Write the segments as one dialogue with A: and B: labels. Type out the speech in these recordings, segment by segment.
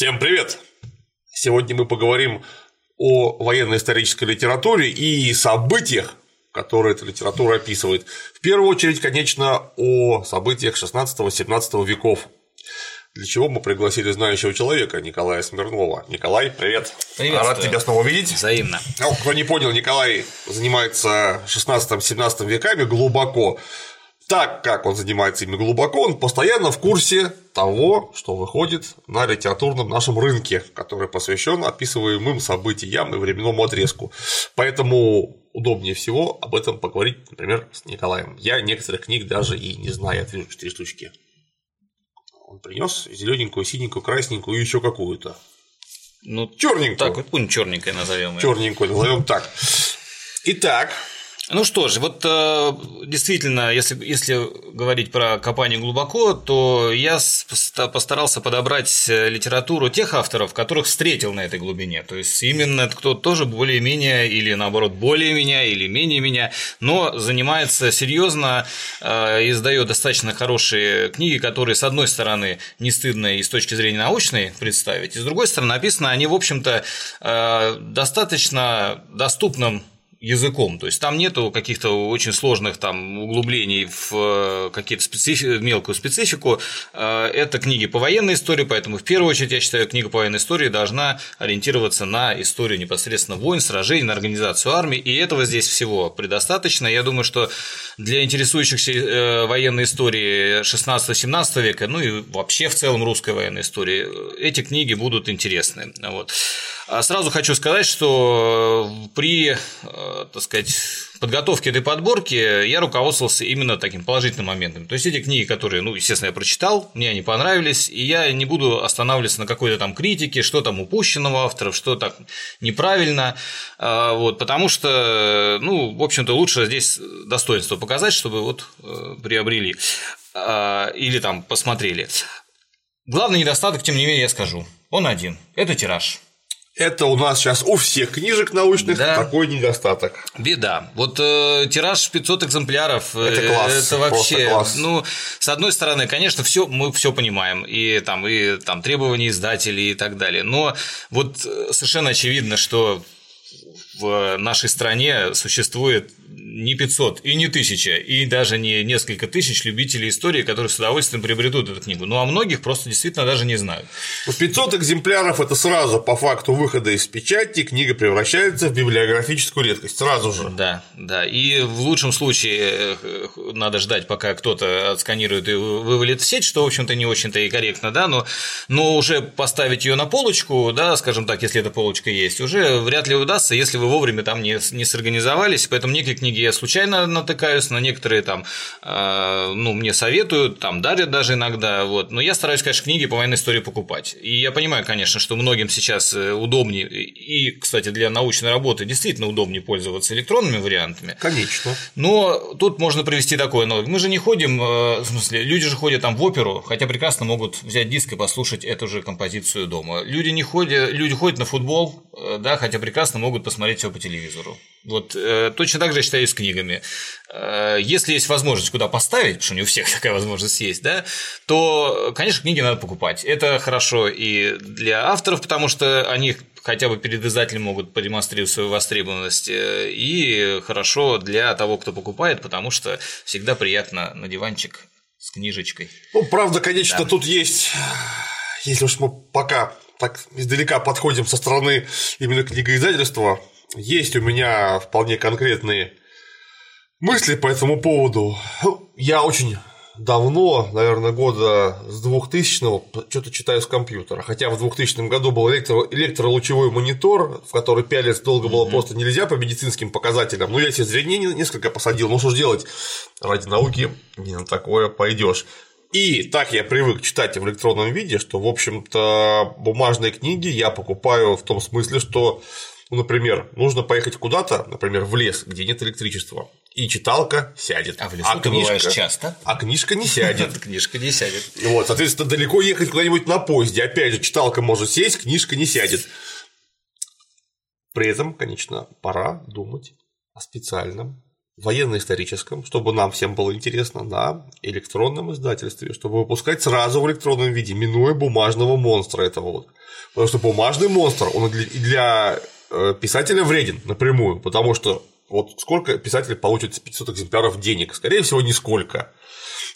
A: Всем привет! Сегодня мы поговорим о военно-исторической литературе и событиях, которые эта литература описывает. В первую очередь, конечно, о событиях 16-17 веков. Для чего мы пригласили знающего человека Николая Смирнова. Николай, привет.
B: Привет.
A: Рад тебя снова видеть.
B: Взаимно.
A: Ну, кто не понял, Николай занимается 16-17 веками глубоко. Так как он занимается ими глубоко, он постоянно в курсе того, что выходит на литературном нашем рынке, который посвящен описываемым событиям и временному отрезку. Поэтому удобнее всего об этом поговорить, например, с Николаем. Я некоторых книг даже и не знаю, я отвижу четыре штучки. Он принес зелененькую, синенькую, красненькую и еще какую-то.
B: Ну,
A: черненькую.
B: Так, вот черненькой назовем.
A: Черненькую назовем так. Итак,
B: ну что ж, вот э, действительно, если, если говорить про копание глубоко, то я постарался подобрать э, литературу тех авторов, которых встретил на этой глубине. То есть именно кто тоже более-менее или наоборот более меня или менее меня, но занимается серьезно, э, издает достаточно хорошие книги, которые, с одной стороны, не стыдно и с точки зрения научной представить, и с другой стороны, написаны они, в общем-то, достаточно доступным языком. То есть там нету каких-то очень сложных там углублений в э, какие-то специфи... мелкую специфику. Э, это книги по военной истории, поэтому в первую очередь я считаю, книга по военной истории должна ориентироваться на историю непосредственно войн, сражений, на организацию армии, и этого здесь всего предостаточно. Я думаю, что для интересующихся э, военной истории 16-17 века, ну и вообще в целом русской военной истории, эти книги будут интересны. Вот. А сразу хочу сказать, что при, э, так сказать, подготовке этой подборки я руководствовался именно таким положительным моментом. То есть эти книги, которые, ну, естественно, я прочитал, мне они понравились, и я не буду останавливаться на какой-то там критике, что там упущено у авторов, что так неправильно, а, вот, потому что, ну, в общем-то, лучше здесь достоинство показать, чтобы вот э, приобрели или там посмотрели. Главный недостаток, тем не менее, я скажу, он один – это тираж.
A: Это у нас сейчас у всех книжек научных
B: да.
A: такой недостаток.
B: Беда. Вот э, тираж 500 экземпляров.
A: Э, это класс.
B: Это вообще.
A: Класс.
B: Ну, с одной стороны, конечно, все мы все понимаем и там и там требования издателей и так далее. Но вот э, совершенно очевидно, что в нашей стране существует не 500 и не 1000, и даже не несколько тысяч любителей истории, которые с удовольствием приобретут эту книгу. Ну, а многих просто действительно даже не знают.
A: 500 экземпляров – это сразу по факту выхода из печати книга превращается в библиографическую редкость, сразу же.
B: Да, да, и в лучшем случае э, надо ждать, пока кто-то отсканирует и вывалит в сеть, что, в общем-то, не очень-то и корректно, да, но, но уже поставить ее на полочку, да, скажем так, если эта полочка есть, уже вряд ли удастся, если вы вовремя там не, не сорганизовались, поэтому некие книги я случайно натыкаюсь, на некоторые там, э, ну, мне советуют, там дарят даже иногда, вот, но я стараюсь, конечно, книги по военной истории покупать. И я понимаю, конечно, что многим сейчас э, удобнее, и, кстати, для научной работы действительно удобнее пользоваться электронными вариантами.
A: Конечно.
B: Но тут можно привести такое аналогию. Мы же не ходим, э, в смысле, люди же ходят там в оперу, хотя прекрасно могут взять диск и послушать эту же композицию дома. Люди не ходят, люди ходят на футбол, да, хотя прекрасно могут посмотреть все по телевизору. Вот э, точно так же я считаю с книгами. Э, если есть возможность куда поставить, потому что не у всех такая возможность есть, да, то, конечно, книги надо покупать. Это хорошо и для авторов, потому что они хотя бы перед издателем могут продемонстрировать свою востребованность, э, и хорошо для того, кто покупает, потому что всегда приятно на диванчик с книжечкой.
A: Ну, правда, конечно, да. тут есть, если уж мы пока так издалека подходим со стороны именно книгоиздательства, есть у меня вполне конкретные мысли по этому поводу. Я очень давно, наверное, года с 2000-го что-то читаю с компьютера. Хотя в 2000 году был электро- электролучевой монитор, в который пялец долго было mm-hmm. просто нельзя по медицинским показателям. Ну, я себе зрение несколько посадил. Ну, что ж делать? Ради науки не на такое пойдешь. И так я привык читать в электронном виде, что, в общем-то, бумажные книги я покупаю в том смысле, что ну, например, нужно поехать куда-то, например, в лес, где нет электричества, и читалка сядет.
B: А в лесу а ты книжка, часто?
A: А книжка не сядет.
B: Книжка не сядет.
A: Вот, соответственно, далеко ехать куда-нибудь на поезде. Опять же, читалка может сесть, книжка не сядет. При этом, конечно, пора думать о специальном военно-историческом, чтобы нам всем было интересно, на электронном издательстве, чтобы выпускать сразу в электронном виде, минуя бумажного монстра этого вот. Потому что бумажный монстр, он и для, писателя вреден напрямую, потому что вот сколько писатель получит с 500 экземпляров денег? Скорее всего, нисколько.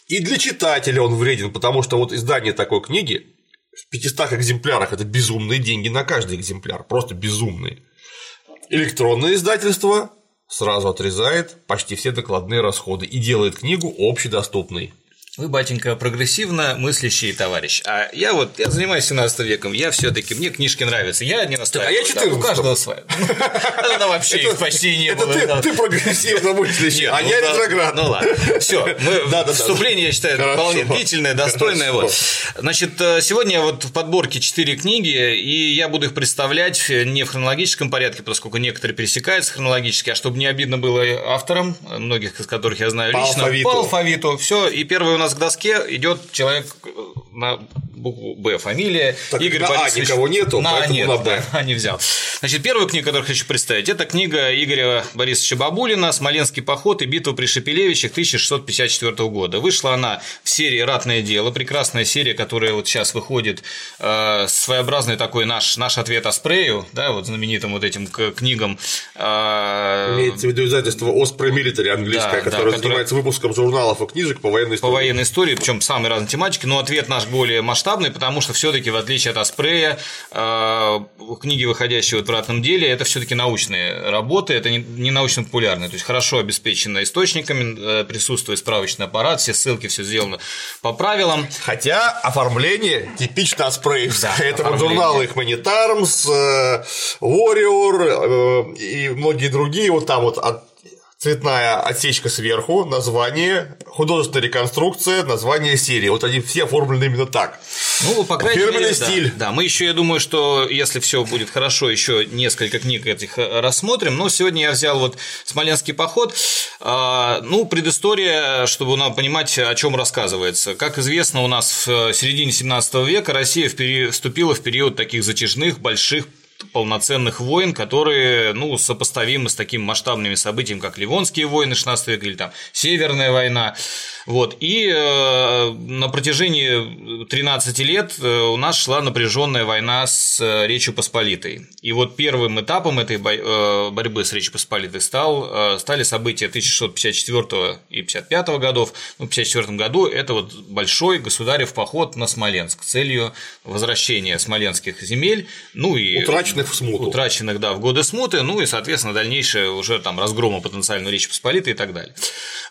A: И для читателя он вреден, потому что вот издание такой книги в 500 экземплярах – это безумные деньги на каждый экземпляр, просто безумные. Электронное издательство сразу отрезает почти все докладные расходы и делает книгу общедоступной.
B: Вы, батенька, прогрессивно мыслящий товарищ. А я вот, я занимаюсь 17 веком, я все таки мне книжки нравятся, я не настаиваю.
A: А я 14
B: У каждого своя. Тогда вообще их почти не было.
A: Ты прогрессивно мыслящий, а
B: ну
A: я ретроград.
B: Ну ладно, все, вступление, я считаю, вполне длительное, достойное. Значит, сегодня вот в подборке 4 книги, и я буду их представлять не в хронологическом порядке, поскольку некоторые пересекаются хронологически, а чтобы не обидно было авторам, многих из которых я знаю лично, по алфавиту. Все, и первый у нас к доске идет человек на букву Б фамилия.
A: Так, Игорь на Борисович... А никого нету,
B: на
A: поэтому
B: нет,
A: на Б.
B: Да, не взял. Значит, первую книгу, которую хочу представить, это книга Игоря Борисовича Бабулина «Смоленский поход и битва при Шепелевичах» 1654 года. Вышла она в серии «Ратное дело», прекрасная серия, которая вот сейчас выходит, э, своеобразный такой наш, наш ответ Аспрею, да, вот знаменитым вот этим книгам.
A: Э... Имеется в виду издательство Osprey Military английское, да, которое да, занимается выпуском журналов и книжек по военной истории.
B: По военной истории, причем самые разные тематики, но ответ наш более масштабный, потому что все-таки в отличие от Аспрея, э, книги, выходящие в обратном деле, это все-таки научные работы, это не научно-популярные, то есть хорошо обеспечено источниками, э, присутствует справочный аппарат, все ссылки, все сделано по правилам.
A: Хотя оформление типично аспреевское. Да, это вот журналы Humanitarms, э, Warrior и многие другие, вот там вот от цветная отсечка сверху, название, художественная реконструкция, название серии. Вот они все оформлены именно так.
B: Ну, по крайней
A: Фирменный
B: мере,
A: стиль.
B: Да. да, мы еще, я думаю, что если все будет хорошо, еще несколько книг этих э, рассмотрим. Но сегодня я взял вот Смоленский поход. А, ну, предыстория, чтобы нам понимать, о чем рассказывается. Как известно, у нас в середине 17 века Россия вступила в период таких затяжных, больших полноценных войн, которые ну, сопоставимы с такими масштабными событиями, как Ливонские войны 16 века или там Северная война. Вот. И э, на протяжении 13 лет э, у нас шла напряженная война с э, Речью Посполитой. И вот первым этапом этой борьбы с Речью Посполитой стал, стали события 1654 и 55 годов. Ну, в 54 году это вот большой государев поход на Смоленск с целью возвращения смоленских земель, ну и
A: утраченных в смуту.
B: Утраченных, да, в годы смуты, ну и, соответственно, дальнейшее уже там разгрома потенциальной Речи Посполитой и так далее.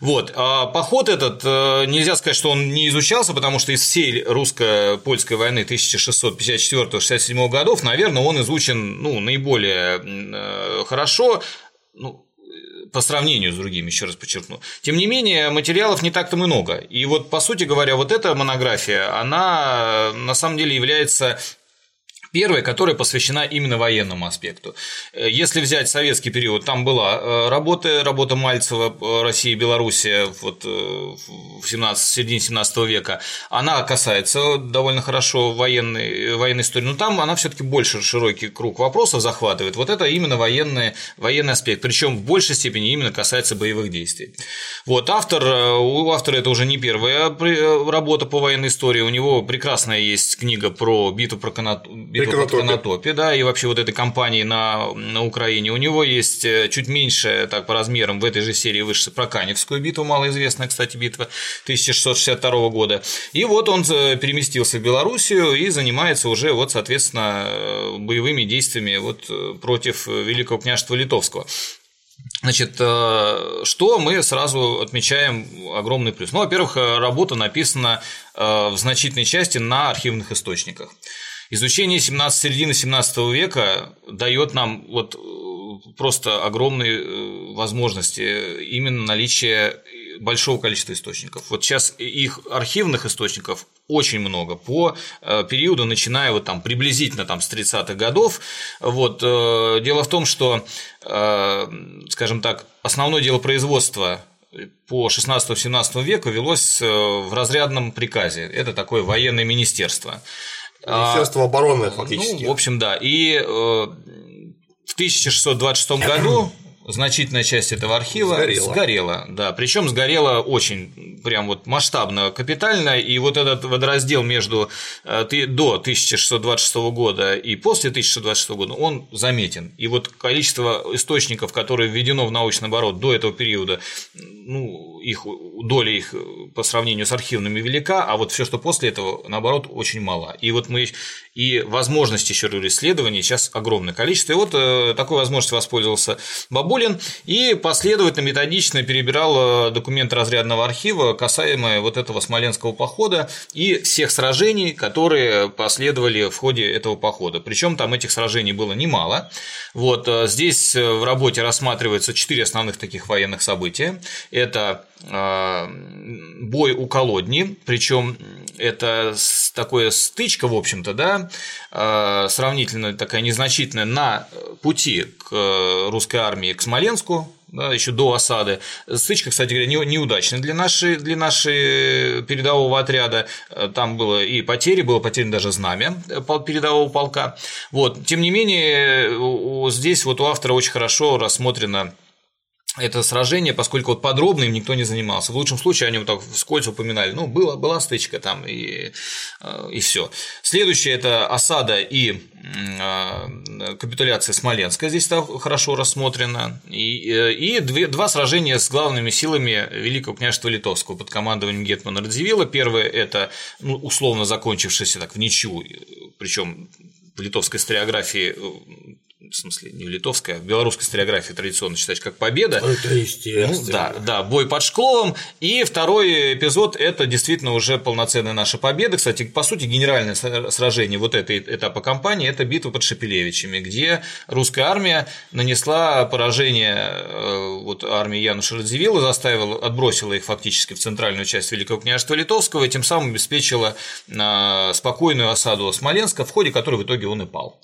B: Вот. А поход этот Э, нельзя сказать, что он не изучался, потому что из всей русско-польской войны 1664-67 годов, наверное, он изучен ну, наиболее э, хорошо. Ну, по сравнению с другими, еще раз подчеркну. Тем не менее, материалов не так-то много. И вот, по сути говоря, вот эта монография, она на самом деле является Первая, которая посвящена именно военному аспекту. Э, если взять советский период, там была э, работа, работа Мальцева э, «Россия и Белоруссия» вот, в 17, середине 17 века. Она касается довольно хорошо военной, военной истории, но там она все таки больше широкий круг вопросов захватывает. Вот это именно военный, военный аспект, причем в большей степени именно касается боевых действий. Вот автор, у автора это уже не первая работа по военной истории, у него прекрасная есть книга про битву про Канату Конотопе, да, и вообще вот этой кампании на, на Украине. У него есть э, чуть меньше, так по размерам, в этой же серии выше про Каневскую битву, малоизвестная, кстати, битва 1662 года. И вот он э, переместился в Белоруссию и занимается уже, вот, соответственно, э, боевыми действиями вот против Великого княжества Литовского. Значит, что мы сразу отмечаем огромный плюс? Ну, во-первых, работа написана в значительной части на архивных источниках. Изучение 17, середины 17 века дает нам вот э, просто огромные э, возможности именно наличие большого количества источников. Вот сейчас их архивных источников очень много по э, периоду, начиная вот там приблизительно там с 30-х годов. Вот. Дело в том, что, скажем так, основное дело производства по 16-17 веку велось в разрядном приказе. Это такое военное министерство.
A: Министерство а, обороны, фактически.
B: Ну, в общем, да. И э, в 1626 году значительная часть этого архива
A: Сгорела.
B: сгорела да, причем сгорела очень прям вот масштабно, капитально, и вот этот водораздел между э, до 1626 года и после 1626 года, он заметен. И вот количество источников, которые введено в научный оборот до этого периода, ну, их доля их по сравнению с архивными велика, а вот все, что после этого, наоборот, очень мало. И вот мы и возможности еще исследований сейчас огромное количество. И вот э, такой возможностью воспользовался Бабулин и последовательно, методично перебирал э, документы разрядного архива, касаемые вот этого Смоленского похода и всех сражений, которые последовали в ходе этого похода. Причем там этих сражений было немало. Вот э, здесь э, в работе рассматривается четыре основных таких военных события. Это бой у колодни, причем это такое стычка, в общем-то, да, э, сравнительно такая незначительная на пути к русской армии к Смоленску, да, еще до осады. Стычка, кстати говоря, не- неудачная для нашей, для нашей передового отряда. Там было и потери, было потеряно даже знамя передового полка. Вот. Тем не менее, здесь вот у автора очень хорошо рассмотрено это сражение, поскольку вот подробно им никто не занимался. В лучшем случае они вот так вскользь упоминали, ну, была, была стычка там и, э, и все. Следующее – это осада и э, капитуляция Смоленска, здесь там хорошо рассмотрено, и, э, и две, два сражения с главными силами Великого княжества Литовского под командованием Гетмана Радзивилла. Первое – это ну, условно закончившееся так в ничью, причем в литовской историографии в смысле, не в литовской, а в белорусской историографии традиционно считать как победа.
A: Это
B: Ну,
A: естественно.
B: да, да, бой под Шкловом. И второй эпизод – это действительно уже полноценная наша победа. Кстати, по сути, генеральное сражение вот этой этапа кампании – это битва под Шепелевичами, где русская армия нанесла поражение э, вот, армии Януша Радзивилла, заставила, отбросила их фактически в центральную часть Великого княжества Литовского и тем самым обеспечила э, спокойную осаду Смоленска, в ходе которой в итоге он и пал.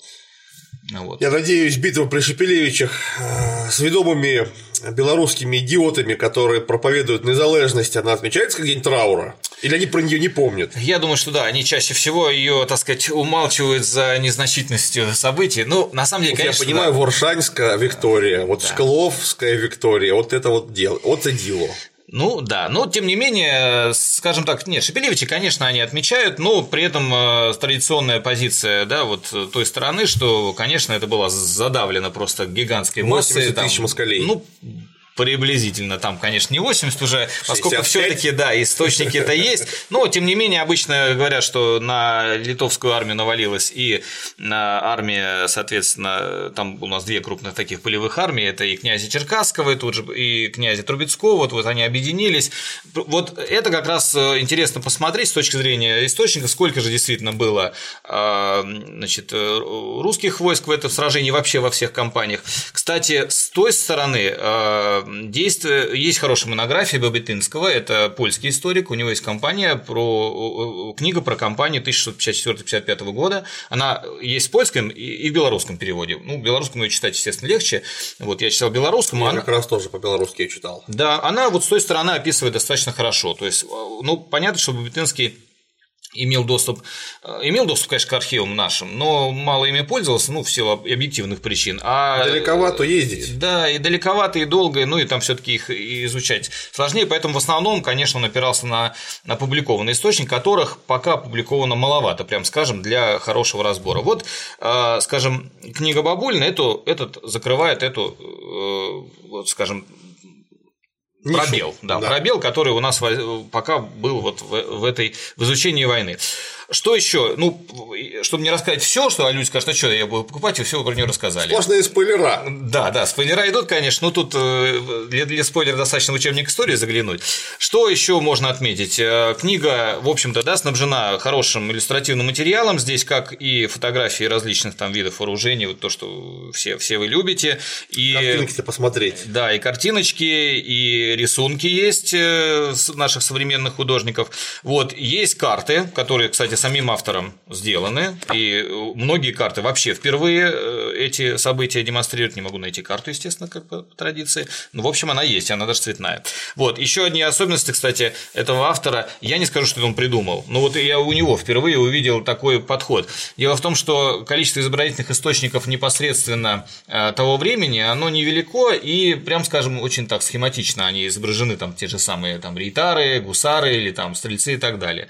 B: Вот.
A: Я надеюсь, битва при Шепелевичах э, с ведомыми белорусскими идиотами, которые проповедуют незалежность, она отмечается как день траура? Или они про нее не помнят?
B: Я думаю, что да, они чаще всего ее, так сказать, умалчивают за незначительностью событий. Ну, на самом деле,
A: Вот
B: конечно,
A: я понимаю,
B: да.
A: Воршанская Виктория, вот
B: Да.
A: Шкловская Виктория, вот это вот дело, вот это дело.
B: Ну да, но тем не менее, скажем так, нет, Шепелевичи, конечно, они отмечают, но при этом э, традиционная позиция, да, вот э, той стороны, что, конечно, это было задавлено просто гигантской массой.
A: 80
B: там,
A: тысяч москалей.
B: Ну, приблизительно, там, конечно, не 80 уже, поскольку
A: 65.
B: все-таки, да, источники это есть, но, тем не менее, обычно говорят, что на литовскую армию навалилась и на армия, соответственно, там у нас две крупных таких полевых армии, это и князя Черкасского, и тут же и князя Трубецкого, вот, вот они объединились. Вот это как раз э, интересно посмотреть с точки зрения источника, сколько же действительно было э, значит, э, русских войск в этом сражении вообще во всех компаниях. Кстати, с той стороны э, действие, есть хорошая монография Бабетинского, это польский историк, у него есть компания про, книга про кампанию 1654-55 года, она есть в польском и в белорусском переводе. Ну, белорусскому ее читать, естественно, легче. Вот я читал белорусском,
A: Я
B: она-
A: как раз тоже по-белорусски читал.
B: да, она вот с той стороны описывает достаточно хорошо. То есть, э, ну, понятно, что Бабетинский имел доступ, э, имел доступ, конечно, к архивам нашим, но мало ими пользовался, ну, в силу об- объективных причин. А
A: Далековато ездить.
B: да, и далековато, и долго, ну и там все-таки их и изучать сложнее, поэтому в основном, конечно, он опирался на опубликованные источники, которых пока опубликовано маловато, прям скажем, для хорошего разбора. Вот, э, скажем, книга Бабулина эту, этот закрывает эту, э, вот, скажем, Пробел, да, пробел, который у нас пока был вот в, в этой в изучении войны. Что еще? Ну, чтобы не рассказать все, что а люди скажут, а что я буду покупать, и все вы про нее рассказали.
A: Сплошные спойлера.
B: Да, да, спойлера идут, конечно, но тут э, для, для спойлера достаточно в учебник истории заглянуть. Что еще можно отметить? Э, Книга, в общем-то, да, снабжена хорошим иллюстративным материалом. Здесь как и фотографии различных там видов вооружений, вот то, что все, все вы любите. И...
A: Картинки-то посмотреть.
B: Да, и картиночки, и рисунки есть э, наших современных художников. Вот, есть карты, которые, кстати, самим автором сделаны, и многие карты вообще впервые э, эти события демонстрируют. Не могу найти карту, естественно, как по традиции. Но, в общем, она есть, она даже цветная. Вот, еще одни особенности, кстати, этого автора. Я не скажу, что он придумал, но вот я у него впервые увидел такой подход. Дело в том, что количество изобразительных источников непосредственно э, того времени, оно невелико и, прям скажем, очень так схематично они изображены, там те же самые там рейтары, гусары или там стрельцы и так далее.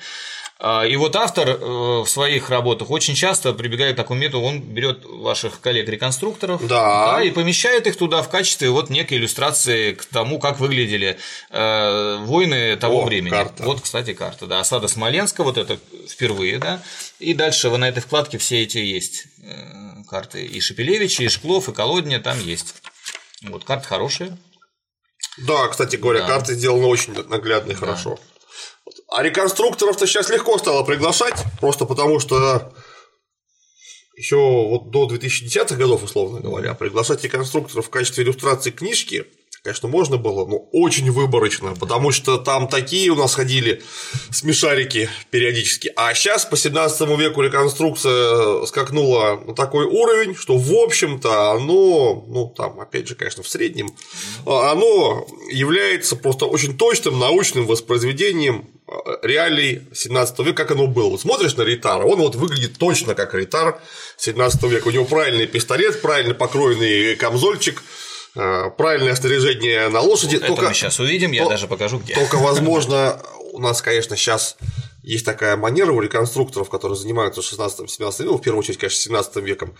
B: А, и вот автор э, в своих работах очень часто прибегает к такому методу, он берет ваших коллег-реконструкторов
A: да.
B: Да, и помещает их туда в качестве вот некой иллюстрации к тому, как выглядели э, войны того
A: О,
B: времени.
A: карта.
B: Вот, кстати, карта, да, осада Смоленска, вот это впервые, да, и дальше вы на этой вкладке все эти есть э, карты, и Шепелевичи, и Шклов, и Колодня там есть. Вот, карта хорошая.
A: Да, кстати говоря,
B: Да.
A: карты сделаны очень наглядно и хорошо. А реконструкторов-то сейчас легко стало приглашать, просто потому что еще вот до 2010-х годов, условно говоря, приглашать реконструкторов в качестве иллюстрации книжки, конечно, можно было, но очень выборочно, потому что там такие у нас ходили смешарики периодически. А сейчас по 17 веку реконструкция скакнула на такой уровень, что, в общем-то, оно, ну, там, опять же, конечно, в среднем, а, оно является просто очень точным научным воспроизведением э, реалий 17 века, как оно было. Смотришь на Ритара, он вот выглядит точно как Ритар 17 века. У него правильный пистолет, правильно покроенный камзольчик, э, правильное снаряжение на лошади.
B: Это мы сейчас увидим, я
A: то-
B: даже покажу, где.
A: Только, возможно, у нас, конечно, сейчас есть такая манера у реконструкторов, которые занимаются 16-17 веком, в первую очередь, конечно, 17 веком,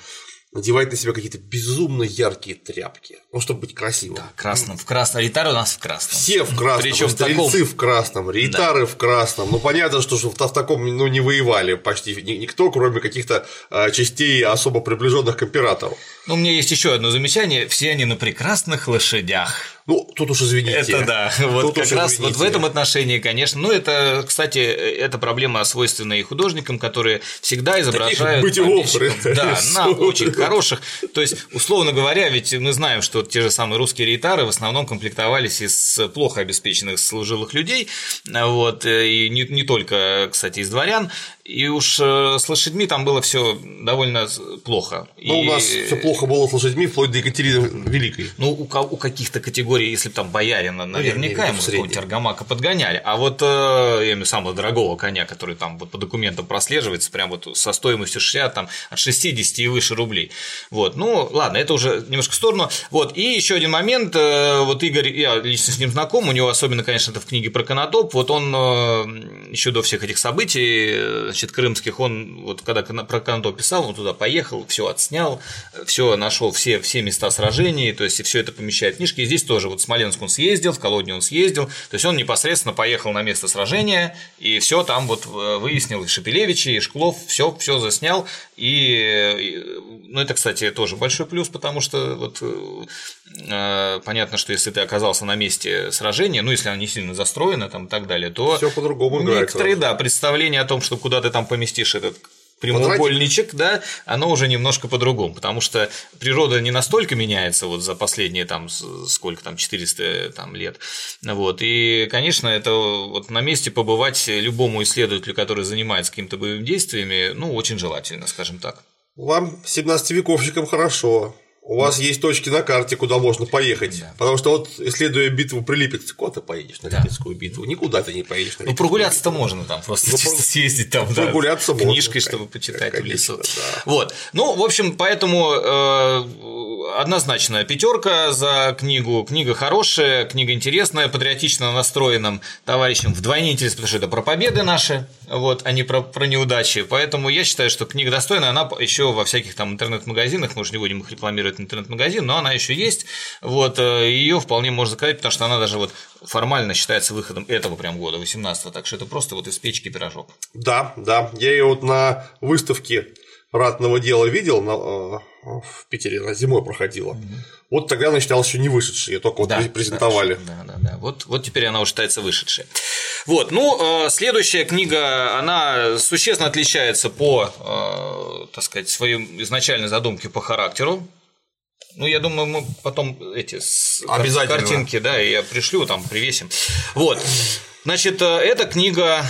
A: надевать на себя какие-то безумно яркие тряпки, ну, чтобы быть красивым.
B: Красном, в красном. Ритар у нас в красном.
A: Все в красном,
B: Причем
A: стрельцы в красном, рейтары в красном. Ну, понятно, что в, в таком ну, не воевали почти ни- никто, кроме каких-то а, частей особо приближенных к императору.
B: Ну, у меня есть еще одно замечание. Все они на прекрасных лошадях.
A: Ну, тут уж извините.
B: Это да. Вот
A: Тут
B: как раз вот в этом отношении, конечно. Ну, это, кстати, это проблема свойственная и художникам, которые всегда изображают
A: бытевов
B: помещиков. Да, на очень хороших. То есть, условно говоря, ведь мы знаем, что те же самые русские рейтары в основном комплектовались из плохо обеспеченных служилых людей, вот, и не, не только, кстати, из дворян. И уж э, с лошадьми там было все довольно плохо.
A: Ну, у
B: И-
A: нас все плохо было с лошадьми вплоть до Екатерины Великой.
B: ну, у, у каких-то категорий, если бы там боярина,
A: Ну,
B: наверняка
A: виду
B: ему какого-нибудь аргамака подгоняли. А вот, э, я имею самого дорогого коня, который там вот по документам прослеживается, прям вот со стоимостью 60, там, от 60 и выше рублей. Вот, ну, ладно, это уже немножко в сторону. Вот, и еще один момент, э, вот Игорь, я лично с ним знаком, у него особенно, конечно, это в книге про Конотоп, вот он еще до всех этих событий, значит, крымских, он вот когда про Конотоп писал, он туда поехал, все отснял, все нашел все, все места сражений, то есть и все это помещает в книжки. И здесь тоже вот в Смоленск он съездил, в Колодню он съездил, то есть он непосредственно поехал на место сражения и все там вот э, выяснил и Шепелевичи, и Шклов, все, все заснял. И, ну, это, кстати, тоже большой плюс, потому что вот э, э, понятно, что если ты оказался на месте сражения, ну, если оно не сильно застроено там и так далее, то
A: Всё по-другому
B: некоторые, да, представление о том, что куда ты там поместишь этот прямоугольничек, да, оно уже немножко по-другому, потому что природа не настолько меняется вот за последние там сколько там 400 там лет, вот, и, конечно, это вот на месте побывать любому исследователю, который занимается какими-то боевыми действиями, ну, очень желательно, скажем так.
A: Вам, 17-вековщикам, хорошо. У вас есть точки на карте, куда можно поехать. Потому что вот, исследуя битву при Липецке, куда ты поедешь на Липецкую битву? Никуда ты не поедешь на
B: Ну, прогуляться-то можно там, просто
A: Ну,
B: чисто съездить там, да,
A: прогуляться можно,
B: книжкой, чтобы
A: конечно,
B: почитать в лесу.
A: конечно, да.
B: Вот. Ну, в общем, поэтому э, однозначно пятерка за книгу. Книга хорошая, книга интересная, патриотично настроенным товарищам вдвойне интересно, потому что это про победы наши, вот, а не про, про неудачи. Поэтому я считаю, что книга достойная, она еще во всяких там интернет-магазинах, мы же не будем их рекламировать интернет-магазин, но она еще есть. Вот, ее вполне можно заказать, потому что она даже вот формально считается выходом этого прям года, 18 так что это просто вот из печки пирожок.
A: Да, да. Я ее вот на выставке ратного дела видел на, э, в Питере, она зимой проходила. Вот тогда она считалась еще не вышедшей, ее только вот
B: Да,
A: презентовали.
B: Да, да, да. Вот, вот теперь она уже считается вышедшей. Вот, ну, э, следующая книга, она существенно отличается по, э, так сказать, своей изначальной задумке по характеру. Ну, я думаю, мы потом эти
A: Обязательно.
B: картинки, да, я пришлю, там, привесим. Вот. Значит, э, эта книга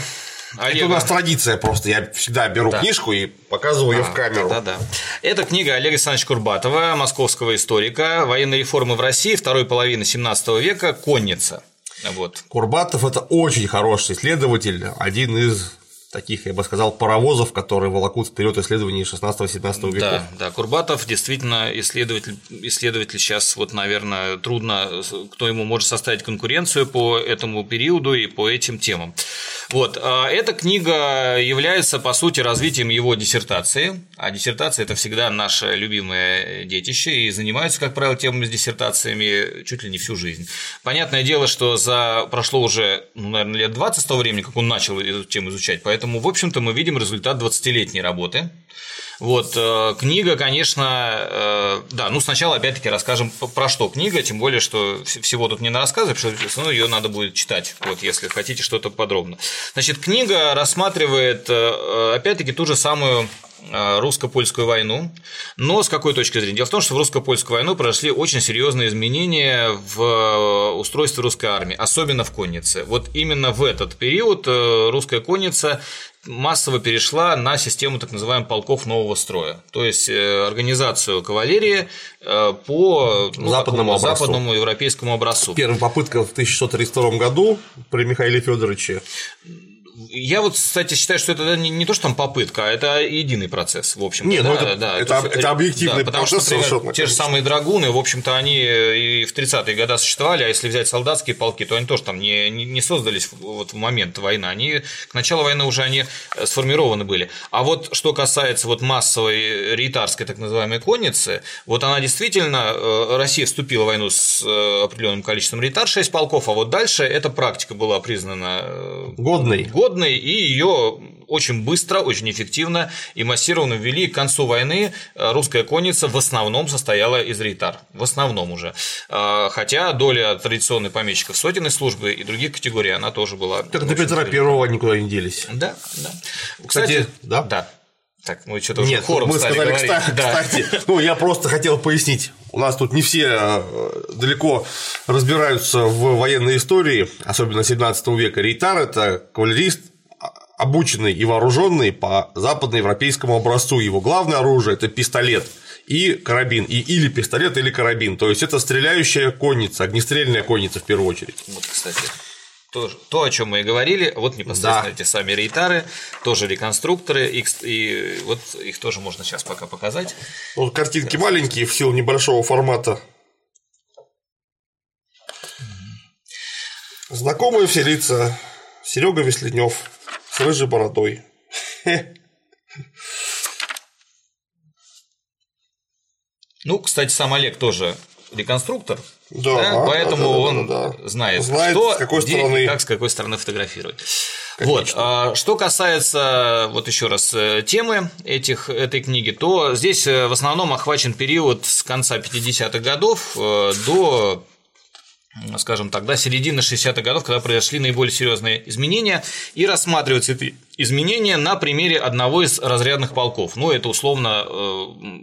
A: Олега. Это у нас традиция просто. Я всегда беру да. книжку и показываю а, ее в камеру.
B: Да, да. Это книга Олега Александровича Курбатова, московского историка, военной реформы в России второй половины 17 века, конница. Вот.
A: Курбатов – это очень хороший исследователь, один из таких, я бы сказал, паровозов, которые волокут вперед исследований 16-17 веков.
B: Да, да, Курбатов действительно исследователь, исследователь сейчас, вот, наверное, трудно, кто ему может составить конкуренцию по этому периоду и по этим темам. Вот, а эта книга является, по сути, развитием его диссертации, а диссертация – это всегда наше любимое детище, и занимаются, как правило, темами с диссертациями чуть ли не всю жизнь. Понятное дело, что за прошло уже, ну, наверное, лет 20 с того времени, как он начал эту тему изучать, поэтому, в общем-то, мы видим результат 20-летней работы, вот, э, книга, конечно, э, да, ну сначала опять-таки расскажем про что книга, тем более, что всего тут не на рассказы, потому что ну, ее надо будет читать, вот, если хотите что-то подробно. Значит, книга рассматривает, э, опять-таки, ту же самую русско-польскую войну, но с какой точки зрения? Дело в том, что в русско-польскую войну произошли очень серьезные изменения в устройстве русской армии, особенно в коннице. Вот именно в этот период русская конница массово перешла на систему так называемых полков нового строя, то есть э, организацию кавалерии э, по
A: ну, западному,
B: образцу. западному европейскому образцу.
A: Первая попытка в 1632 году при Михаиле Федоровиче
B: я вот, кстати, считаю, что это не, не то, что там попытка, а это единый процесс, в общем.
A: Нет, ну да, ну это, да, это, это, это объективный
B: да, потому процесс. Потому что, например, те же самые драгуны, в общем-то, они и в 30-е годы существовали, а если взять солдатские полки, то они тоже там не, не создались вот в момент войны. Они к началу войны уже они э, сформированы были. А вот что касается вот массовой рейтарской так называемой конницы, вот она действительно, э, Россия вступила в войну с э, определенным количеством рейтар, 6 полков, а вот дальше эта практика была признана
A: годной.
B: годной годной, и ее очень быстро, очень эффективно и массированно ввели. К концу войны э, русская конница в основном состояла из рейтар. В основном уже. Э, хотя доля традиционной помещиков сотенной службы и других категорий, она тоже была.
A: Так до Петра Первого никуда не делись.
B: Да, да.
A: Кстати, Кстати да?
B: Да. Так, мы что-то
A: Нет, хором мы сказали, говорить. кстати, да. кстати, ну, я просто хотел пояснить. У нас тут не все э, далеко разбираются в военной истории, особенно 17 века. Рейтар – это кавалерист, обученный и вооруженный по западноевропейскому образцу. Его главное оружие – это пистолет и карабин, и или пистолет, или карабин. То есть это стреляющая конница, огнестрельная конница в первую очередь.
B: Вот, кстати. То, то, о чем мы и говорили, вот непосредственно да. эти сами рейтары, тоже реконструкторы, и, и вот их тоже можно сейчас пока показать.
A: Вот картинки маленькие в силу небольшого формата. Знакомые все лица. Серега Весленев с рыжей бородой.
B: Ну, кстати, сам Олег тоже реконструктор,
A: да, да,
B: поэтому
A: да, да,
B: он
A: да, да.
B: знает,
A: знает,
B: что,
A: с какой где стороны...
B: и как, с какой стороны фотографировать. Конечно. Вот. А, что касается, вот еще раз, э, темы этих, этой книги, то здесь э, в основном охвачен период с конца 50-х годов э, до скажем так, до середины 60-х годов, когда произошли наиболее серьезные изменения, и рассматриваются эти изменения на примере одного из разрядных полков. Ну, это условно,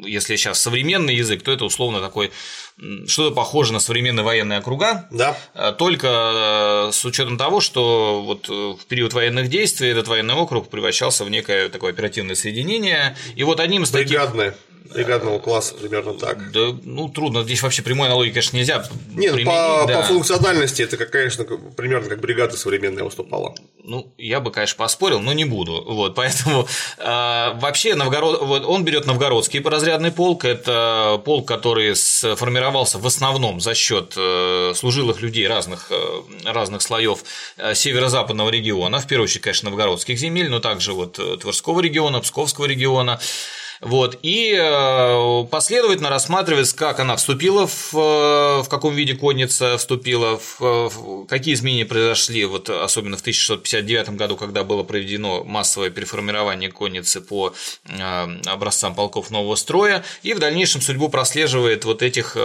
B: если сейчас современный язык, то это условно такой что-то похоже на современные военные округа,
A: да.
B: Э, только э, с учетом того, что вот э, в период военных действий этот военный округ превращался в некое такое оперативное соединение. И вот одним из
A: Бригадное. таких бригадного класса примерно так.
B: Да, ну трудно, здесь вообще прямой аналогии, конечно, нельзя.
A: Нет, применить, по, да. по функциональности это, конечно, примерно как бригада современная выступала.
B: Ну, я бы, конечно, поспорил, но не буду. Вот, поэтому э, вообще Новгород, вот он берет новгородский разрядный полк. Это полк, который сформировался в основном за счет э, служилых людей разных, э, разных слоев э, северо-западного региона. В первую очередь, конечно, новгородских земель, но также вот э, Тверского региона, Псковского региона. Вот, и э, последовательно рассматривается, как она вступила, в, э, в каком виде конница вступила, в, в какие изменения произошли, вот, особенно в 1659 году, когда было проведено массовое переформирование конницы по э, образцам полков нового строя, и в дальнейшем судьбу прослеживает вот этих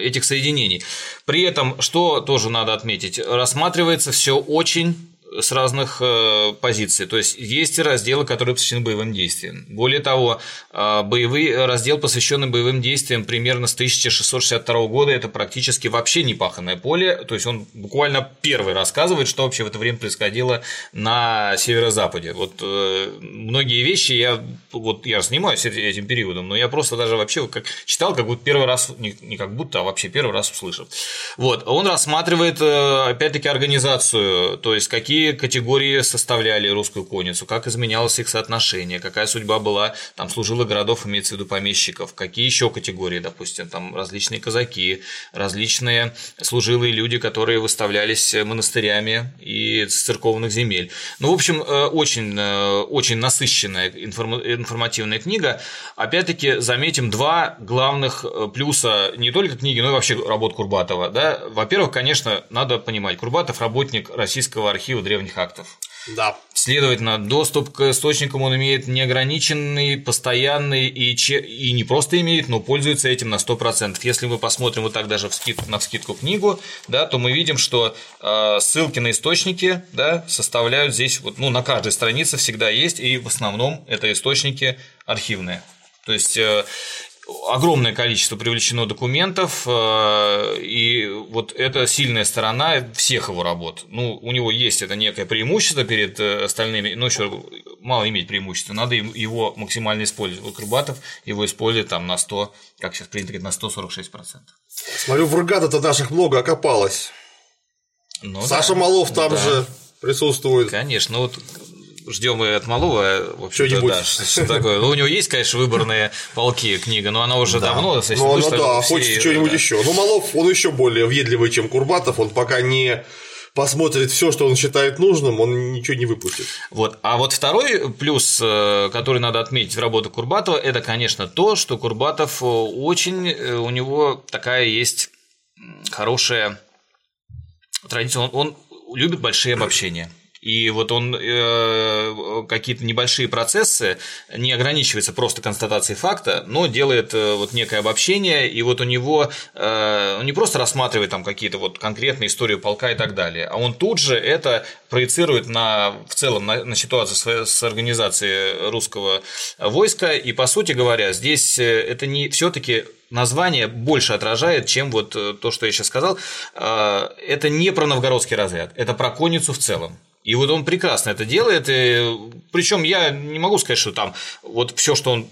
B: этих соединений. При этом, что тоже надо отметить, рассматривается все очень с разных э, позиций. То есть есть разделы, которые посвящены боевым действиям. Более того, э, боевой раздел, посвященный боевым действиям примерно с 1662 года, это практически вообще не паханное поле. То есть он буквально первый рассказывает, что вообще в это время происходило на северо-западе. Вот э, многие вещи я вот я занимаюсь этим периодом, но я просто даже вообще как читал, как будто первый раз не, не как будто, а вообще первый раз услышал. Вот он рассматривает опять-таки организацию, то есть какие категории составляли русскую конницу, как изменялось их соотношение, какая судьба была там служилых городов, имеется в виду помещиков, какие еще категории, допустим, там различные казаки, различные служилые люди, которые выставлялись монастырями и с церковных земель. Ну, в общем, э, очень, э, очень насыщенная информативная книга. Опять-таки, заметим два главных э, плюса не только книги, но и вообще работ Курбатова. Да? Во-первых, конечно, надо понимать, Курбатов – работник Российского архива древних актов.
A: Да.
B: Следовательно, доступ к источникам он имеет неограниченный, постоянный и, че... и не просто имеет, но пользуется этим на 100%. Если мы посмотрим вот так даже в скид... на вскидку книгу, да, то мы видим, что э, ссылки на источники да, составляют здесь, вот, ну, на каждой странице всегда есть, и в основном это источники архивные. То есть э, огромное количество привлечено документов, э, и вот это сильная сторона всех его работ. Ну, у него есть это некое преимущество перед э, остальными, но еще мало иметь преимущества, надо его максимально использовать. Вот Рыбатов его использует там на 100, как сейчас принято говорить, на 146%.
A: Смотрю, в Рыгата-то наших много окопалось. Ну, Саша да. Малов там да. же присутствует.
B: Конечно, ну вот ждем и от малого, в общем да, что такое. Ну, у него есть, конечно, выборные полки книга, но она уже да. давно
A: ну. Ну да, все... хочется что-нибудь да. еще. Ну, Малов, он еще более въедливый, чем Курбатов, он пока не посмотрит все, что он считает нужным, он ничего не выпустит.
B: Вот. А вот второй плюс, э, который надо отметить в работе Курбатова, это, конечно, то, что Курбатов э, очень, э, у него такая есть хорошая традиция, он, он любит большие обобщения. И вот он э, какие-то небольшие процессы не ограничивается просто констатацией факта, но делает э, вот некое обобщение, и вот у него э, он не просто рассматривает там какие-то вот конкретные истории полка и так далее, а он тут же это проецирует на в целом на, на ситуацию с, с организацией русского войска, и по сути говоря, здесь э, это не все-таки название больше отражает, чем вот э, то, что я сейчас сказал. Э, это не про новгородский разряд, это про конницу в целом. И вот он прекрасно это делает. Причем я не могу сказать, что там вот все, что он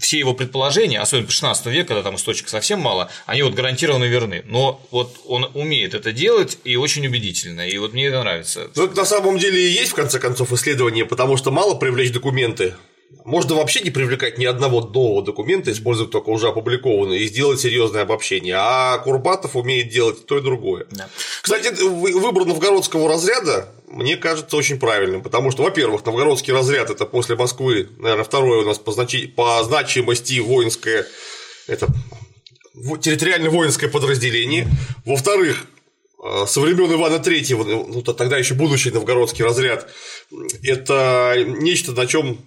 B: все его предположения, особенно 16 века, когда там источников совсем мало, они вот гарантированно верны. Но вот он умеет это делать и очень убедительно. И вот мне это нравится.
A: Ну, это на самом деле и есть, в конце концов, исследование, потому что мало привлечь документы. Можно вообще не привлекать ни одного нового документа, использовать только уже опубликованные, и сделать серьезное обобщение. А Курбатов умеет делать то и другое. Да. Кстати, выбор новгородского разряда мне кажется очень правильным, потому что, во-первых, новгородский разряд это после Москвы, наверное, второе у нас по, значи... по значимости воинское, это территориально воинское подразделение. Во-вторых, э, со времен Ивана Третьего, ну тогда еще будущий новгородский разряд, это нечто, на чем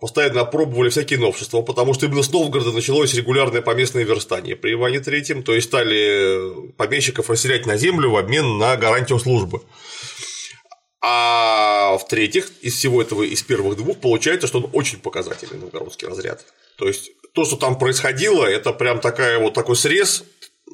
A: постоянно опробовали всякие новшества, потому что именно с Новгорода началось регулярное поместное верстание при Иване Третьем, то есть стали помещиков расселять на землю в обмен на гарантию службы. А в-третьих, из всего этого, из первых двух, получается, что он очень показательный новгородский разряд. То есть то, что там происходило, это прям такая вот такой срез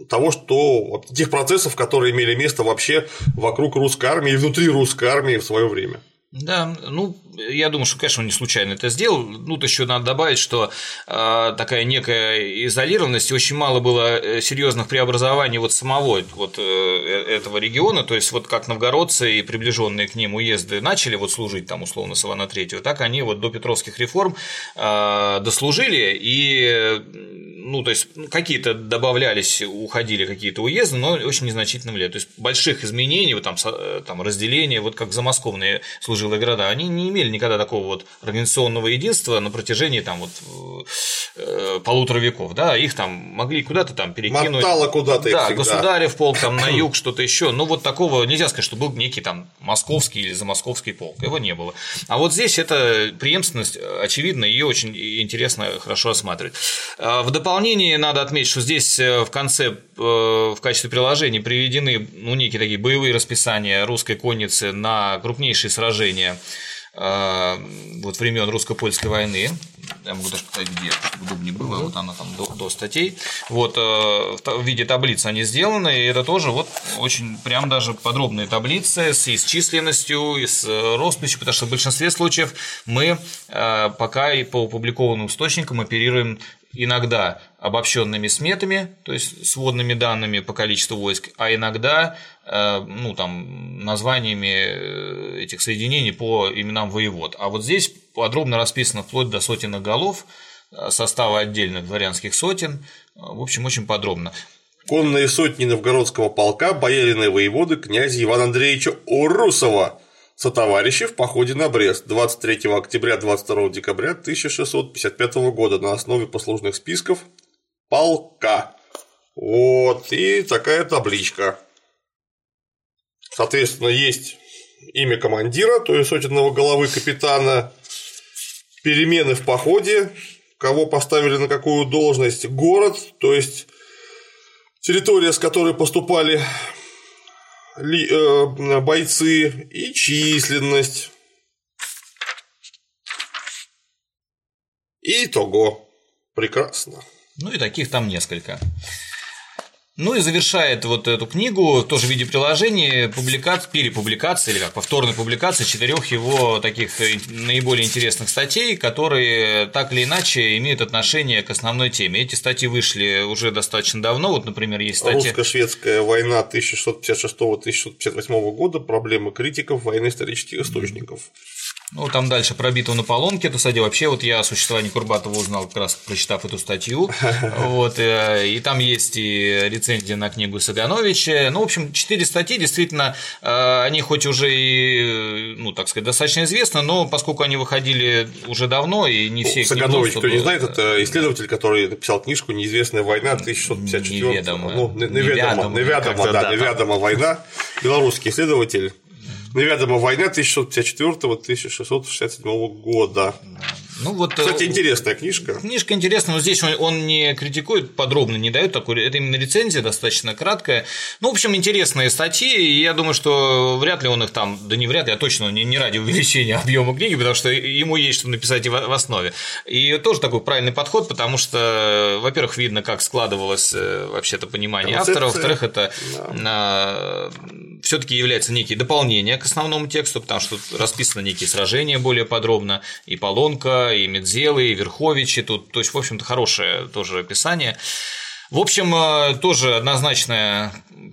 A: того, что тех процессов, которые имели место вообще вокруг русской армии и внутри русской армии в свое время.
B: Да, ну, я думаю, что, конечно, он не случайно это сделал. Ну, то еще надо добавить, что э, такая некая изолированность, очень мало было э, серьезных преобразований вот самого вот э, этого региона, то есть вот как новгородцы и приближенные к ним уезды начали вот служить там условно с Ивана Третьего, так они вот до Петровских реформ э, дослужили и ну, то есть какие-то добавлялись, уходили какие-то уезды, но очень незначительным лет. То есть больших изменений, вот там, э, там разделения, вот как замосковные служилые города, они не имели никогда такого вот организационного единства на протяжении там вот э, полутора веков, да, их там могли куда-то там перекинуть.
A: Мотало куда-то
B: Да, государев полк там на юг, что-то еще. Ну, вот такого нельзя сказать, что был некий там московский или замосковский полк. Его не было. А вот здесь эта преемственность очевидна, ее очень интересно, хорошо рассматривать. А, в дополнение надо отметить, что здесь э, в конце э, в качестве приложения приведены ну, некие такие боевые расписания русской конницы на крупнейшие сражения Э, вот времен русско-польской войны. Я могу даже показать, где, чтобы удобнее было. Вот она там до, до статей. Вот э, в виде таблиц они сделаны, и это тоже вот очень прям даже подробные таблицы с исчисленностью, и с росписью, потому что в большинстве случаев мы э, пока и по опубликованным источникам оперируем иногда обобщенными сметами, то есть сводными данными по количеству войск, а иногда э, ну, там, названиями э, этих соединений по именам воевод. А вот здесь подробно расписано вплоть до сотенных голов, э, состава отдельных дворянских сотен, в общем, очень подробно.
A: Конные сотни новгородского полка, боярины воеводы князя Ивана Андреевича Урусова – сотоварищи в походе на Брест 23 октября 22 декабря 1655 года на основе послужных списков полка. Вот, и такая табличка. Соответственно, есть имя командира, то есть сотенного головы капитана, перемены в походе, кого поставили на какую должность, город, то есть территория, с которой поступали ли, э, бойцы и численность. И итого. Прекрасно.
B: Ну и таких там несколько. Ну и завершает вот эту книгу, тоже в виде приложения, публикация, перепубликация или как повторная публикация четырех его таких э, наиболее интересных статей, которые так или иначе имеют отношение к основной теме. Эти статьи вышли уже достаточно давно, вот, например, есть статья...
A: Русско-шведская война 1656-1658 года, проблемы критиков войны исторических источников.
B: Ну, там дальше про битву на Полонке, кстати, вообще вот я о существовании Курбатова узнал, как раз прочитав эту статью, вот, э, и там есть и рецензия на книгу Сагановича, ну, в общем, четыре статьи, действительно, э, они хоть уже и, ну, так сказать, достаточно известны, но поскольку они выходили уже давно, и не все...
A: Саганович, кто не знает, это исследователь, который написал книжку «Неизвестная война» 1654
B: Неведомо.
A: Ну, неведомо, неведомо, да, неведома война, белорусский исследователь, Неведома война 1604-1667 года.
B: Ну, вот,
A: Кстати, э, интересная книжка.
B: Книжка интересная, но здесь он, он не критикует подробно, не дает такой, это именно рецензия достаточно краткая. Ну, в общем, интересные статьи, и я думаю, что вряд ли он их там, да не вряд ли, а точно не, не ради увеличения объема книги, потому что ему есть что написать и в, в основе. И тоже такой правильный подход, потому что, во-первых, видно, как складывалось э, вообще-то понимание автора, во-вторых, это да. все-таки является некие дополнения к основному тексту, потому что тут расписаны некие сражения более подробно, и Полонка, и Медзелы, и Верховичи, тут, то есть, в общем-то, хорошее тоже описание. В общем, э, тоже однозначная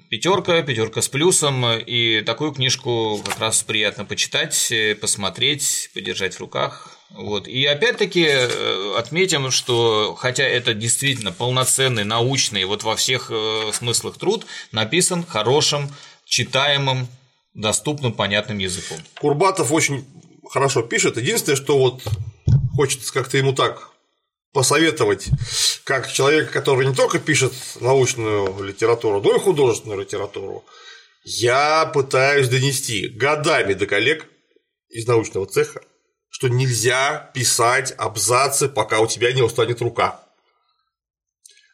B: пятерка, пятерка с плюсом, и такую книжку как раз приятно почитать, посмотреть, подержать в руках. Вот. И опять-таки э, отметим, что хотя это действительно полноценный, научный, вот во всех э, смыслах труд, написан хорошим, читаемым, доступным, понятным языком.
A: Курбатов очень хорошо пишет. Единственное, что вот хочется как-то ему так посоветовать, как человека, который не только пишет научную литературу, но и художественную литературу, я пытаюсь донести годами до коллег из научного цеха, что нельзя писать абзацы, пока у тебя не устанет рука.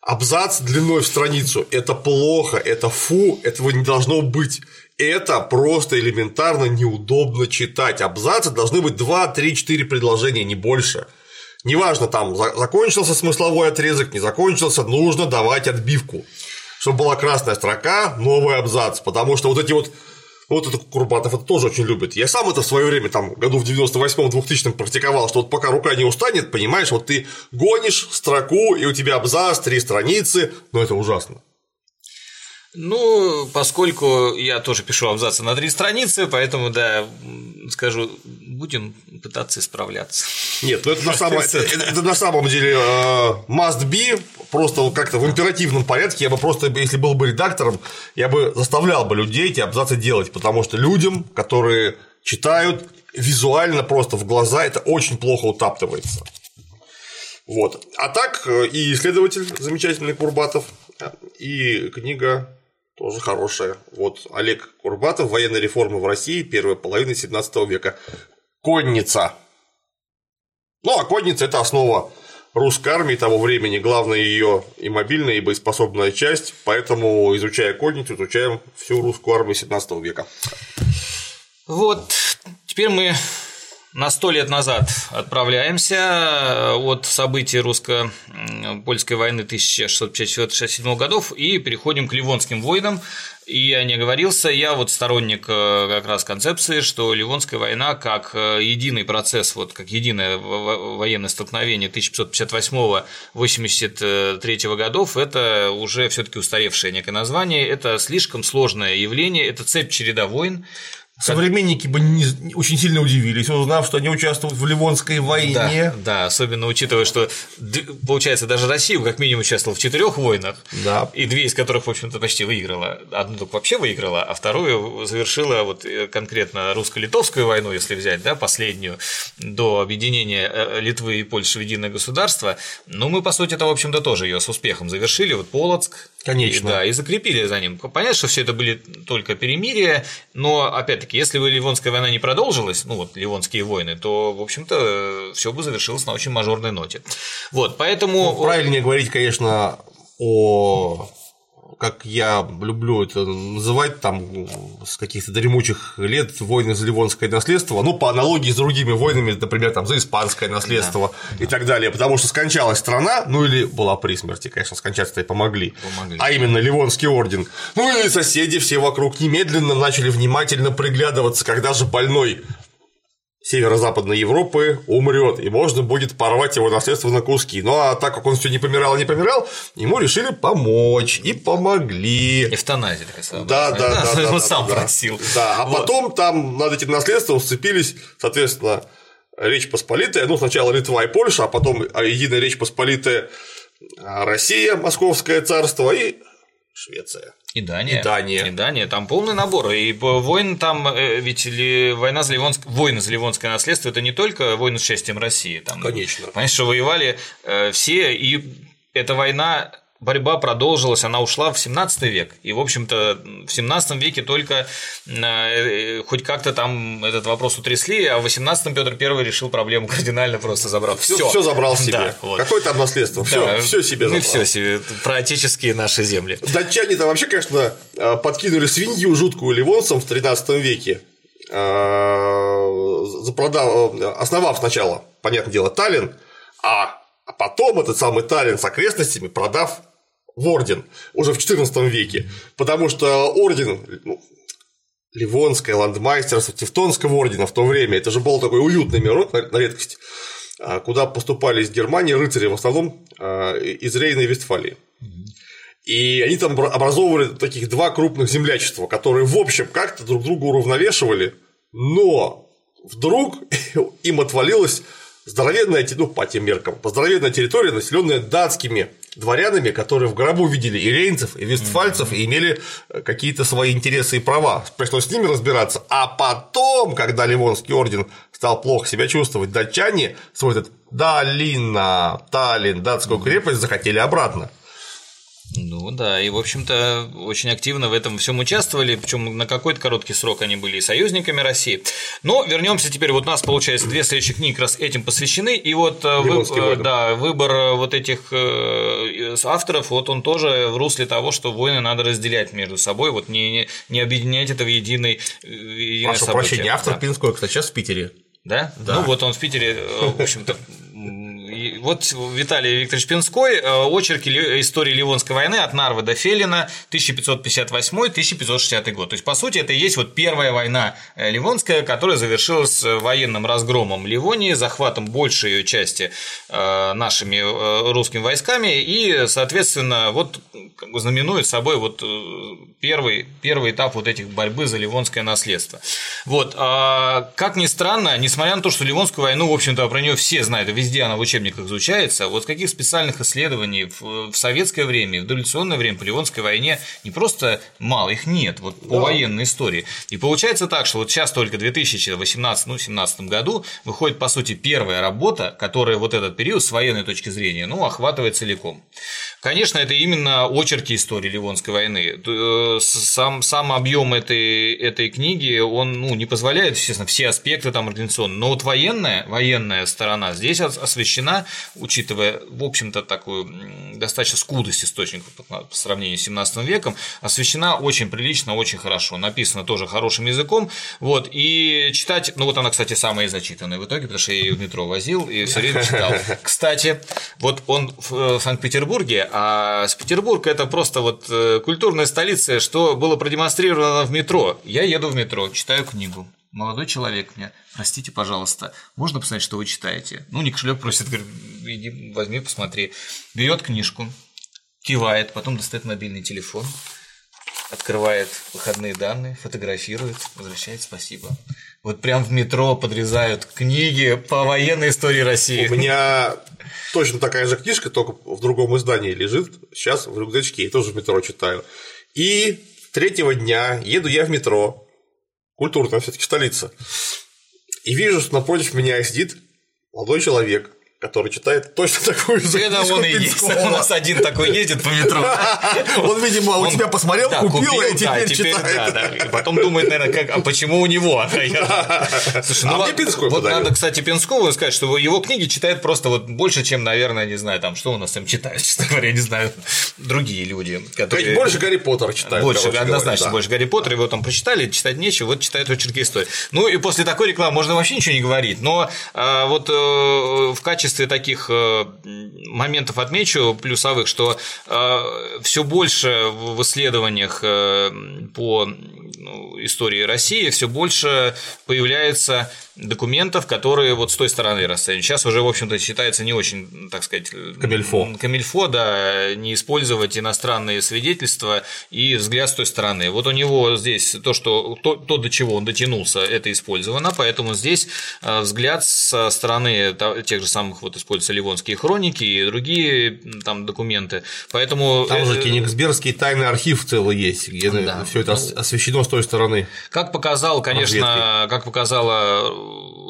A: Абзац длиной в страницу – это плохо, это фу, этого не должно быть. Это просто элементарно неудобно читать. Абзацы должны быть 2, 3, 4 предложения, не больше. Неважно, там закончился смысловой отрезок, не закончился, нужно давать отбивку. Чтобы была красная строка, новый абзац. Потому что вот эти вот вот это Курбатов это тоже очень любит. Я сам это в свое время, там, году в 98-м, 2000-м практиковал, что вот пока рука не устанет, понимаешь, вот ты гонишь строку, и у тебя абзац, три страницы, но это ужасно.
B: Ну, поскольку я тоже пишу абзацы на три страницы, поэтому, да, скажу, будем пытаться исправляться.
A: Нет, ну это на самом, это, это на самом деле uh, must be, просто как-то в императивном порядке, я бы просто, если был бы редактором, я бы заставлял бы людей эти абзацы делать, потому что людям, которые читают, визуально просто в глаза это очень плохо утаптывается. Вот. А так э, и исследователь замечательный Курбатов, и книга тоже хорошая. Вот Олег Курбатов, военные реформы в России, первая половина 17 века. Конница. Ну, а конница – это основа русской армии того времени, главная ее и мобильная, и боеспособная часть, поэтому, изучая конницу, изучаем всю русскую армию 17 века.
B: Вот, теперь мы на сто лет назад отправляемся. От событий русско-польской войны 1654-67 годов и переходим к Ливонским войнам. И я не оговорился, я вот сторонник э, как раз концепции, что Ливонская война как э, единый процесс, вот как единое военное столкновение 1558-83 годов, это уже все таки устаревшее некое название, это слишком сложное явление, это цепь череда войн,
A: Современники бы не, очень сильно удивились, узнав, что они участвуют в Ливонской войне.
B: Да, да, особенно учитывая, что получается даже Россия как минимум участвовала в четырех войнах,
A: да.
B: и две из которых, в общем-то, почти выиграла. Одну только вообще выиграла, а вторую завершила вот э, конкретно русско-литовскую войну, если взять, да, последнюю, до объединения э, Литвы и Польши в единое государство. Ну, мы, по сути, это, в общем-то, тоже ее с успехом завершили. Вот Полоцк,
A: Конечно.
B: И, да, и закрепили за ним. Понятно, что все это были только перемирия, но опять-таки, если бы Ливонская война не продолжилась, ну вот Ливонские войны, то, в общем-то, все бы завершилось на очень мажорной ноте. Вот, поэтому.
A: Ну, правильнее говорить, конечно, о как я люблю это называть, там, с каких-то дремучих лет войны за Ливонское наследство, ну, по аналогии с другими войнами, например, там, за Испанское наследство да, и так далее, потому что скончалась страна, ну, или была при смерти, конечно, скончаться-то и помогли, помогли, а именно Ливонский орден, ну, и соседи все вокруг немедленно начали внимательно приглядываться, когда же больной северо-западной Европы умрет, и можно будет порвать его наследство на куски. Ну а так как он все не помирал и не помирал, ему решили помочь и помогли.
B: Эвтаназия такая самая.
A: Да, да, да. да,
B: он
A: да,
B: сам
A: да,
B: просил.
A: Да, а вот. потом там над этим наследством сцепились, соответственно, Речь Посполитая, ну сначала Литва и Польша, а потом Единая Речь Посполитая Россия, Московское царство и Швеция.
B: И Дания.
A: И Дания.
B: И Дания. Там полный набор. И войн там, э, ведь ли, война за Ливонск... войны за Ливонское наследство это не только войны с участием России. Там,
A: Конечно.
B: Понимаешь, что воевали э, все, и эта война борьба продолжилась, она ушла в 17 век. И, в общем-то, в 17 веке только э, хоть как-то там этот вопрос утрясли, а в 18 Петр I решил проблему кардинально просто забрал.
A: Все, все забрал себе. Да, вот. Какое там наследство? Все, да, все себе
B: забрал. Ну, все себе, про отеческие наши земли.
A: Датчане-то вообще, конечно, э, подкинули свинью жуткую ливонцам в 13 веке э, запродав, основав сначала, понятное дело, Таллин, а потом этот самый Таллин с окрестностями продав в орден уже в XIV веке, потому что орден, ну, Ливонское ландмайстерство Тевтонского ордена в то время, это же был такой уютный мирок на редкость, а, куда поступали из Германии рыцари в основном а, из Рейна и Вестфалии. И они там образовывали таких два крупных землячества, которые, в общем, как-то друг друга уравновешивали, но вдруг им отвалилась здоровенная, ну, по тем меркам, здоровенная территория, населенная датскими дворянами, которые в гробу видели и рейнцев, и вестфальцев, и имели э, какие-то свои интересы и права. Пришлось с ними разбираться. А потом, когда Ливонский орден стал плохо себя чувствовать, датчане свой этот Далина, Таллин, датскую крепость захотели обратно.
B: Ну да, и в общем-то очень активно в этом всем участвовали, причем на какой-то короткий срок они были и союзниками России. Но вернемся теперь, вот у нас получается две следующих книги как раз этим посвящены, и вот э, вы, э, да, выбор э, вот этих авторов, вот он тоже в русле того, что войны надо разделять между собой, вот не, не, не объединять это в единый, единое
A: Прошу событие. прощения, автор да. Пинской, кстати, сейчас в Питере.
B: Да? да? Ну вот он в Питере, в общем-то, вот Виталий Викторович Пинской, э, очерки истории Ливонской войны от Нарвы до Фелина 1558-1560 год. То есть, по сути, это и есть вот первая война э, Ливонская, которая завершилась э, военным разгромом Ливонии, захватом большей ее части нашими русскими войсками, и, соответственно, вот знаменует собой вот первый, первый этап вот этих борьбы за Ливонское наследство. Вот, а, как ни странно, несмотря на то, что Ливонскую войну, в общем-то, про нее все знают, везде она в учебниках изучается, вот каких специальных исследований в, в советское время, в дореволюционное время, по Ливонской войне не просто мало, их нет, вот по да. военной истории. И получается так, что вот сейчас только в 2018 ну, 17 году выходит, по сути, первая работа, которая вот этот период с военной точки зрения, ну, охватывает целиком. Конечно, это именно очерки истории Ливонской войны. Э, сам, сам объем этой, этой книги, он ну, не позволяет, естественно, все аспекты там организационные. Но вот военная, военная сторона здесь освещена, учитывая, в общем-то, такую достаточно скудость источников по сравнению с 17 веком, освещена очень прилично, очень хорошо. Написано тоже хорошим языком. Вот, и читать, ну вот она, кстати, самая зачитанная в итоге, потому что я ее в метро возил и все время читал. Кстати, вот он в э, Санкт-Петербурге, а Петербург это просто вот э, культурная столица, что было продемонстрировано в метро. Я еду в метро, читаю книгу. Молодой человек мне, простите, пожалуйста, можно посмотреть, что вы читаете? Ну, не кошелек просит, говорит, иди, возьми, посмотри. Берет книжку, кивает, потом достает мобильный телефон, открывает выходные данные, фотографирует, возвращает спасибо. Вот прям в метро подрезают книги по военной истории России.
A: У меня точно такая же книжка, только в другом издании лежит. Сейчас в рюкзачке, я тоже в метро читаю. И третьего дня еду я в метро, культурная все-таки столица, и вижу, что напротив меня сидит молодой человек, который читает точно такую же
B: Это он и есть. У нас один такой ездит по метро.
A: Он, видимо, у тебя посмотрел, купил, и теперь читает.
B: Потом думает, наверное, а почему у него?
A: Слушай, ну а
B: Вот надо, кстати, Пинскову сказать, что его книги читает просто вот больше, чем, наверное, не знаю, там, что у нас там читают, честно говоря, не знаю, другие люди.
A: Которые... Больше Гарри Поттера читают.
B: Больше, однозначно, больше Гарри Поттера, его там прочитали, читать нечего, вот читают очерки истории. Ну и после такой рекламы можно вообще ничего не говорить, но а, вот э, в качестве качестве таких э, моментов отмечу плюсовых, что э, все больше в исследованиях э, по ну, истории России все больше появляется документов, которые вот с той стороны расценивают. Сейчас уже, в общем-то, считается не очень, так сказать,
A: камильфо.
B: камильфо, да, не использовать иностранные свидетельства и взгляд с той стороны. Вот у него здесь то, что то, то до чего он дотянулся, это использовано, поэтому здесь э, взгляд со стороны тех же самых вот используются ливонские хроники и другие там документы, поэтому
A: там же э, Кенигсбергский тайный архив целый есть, где да, все это освещено с той стороны.
B: Как показал, конечно, как показала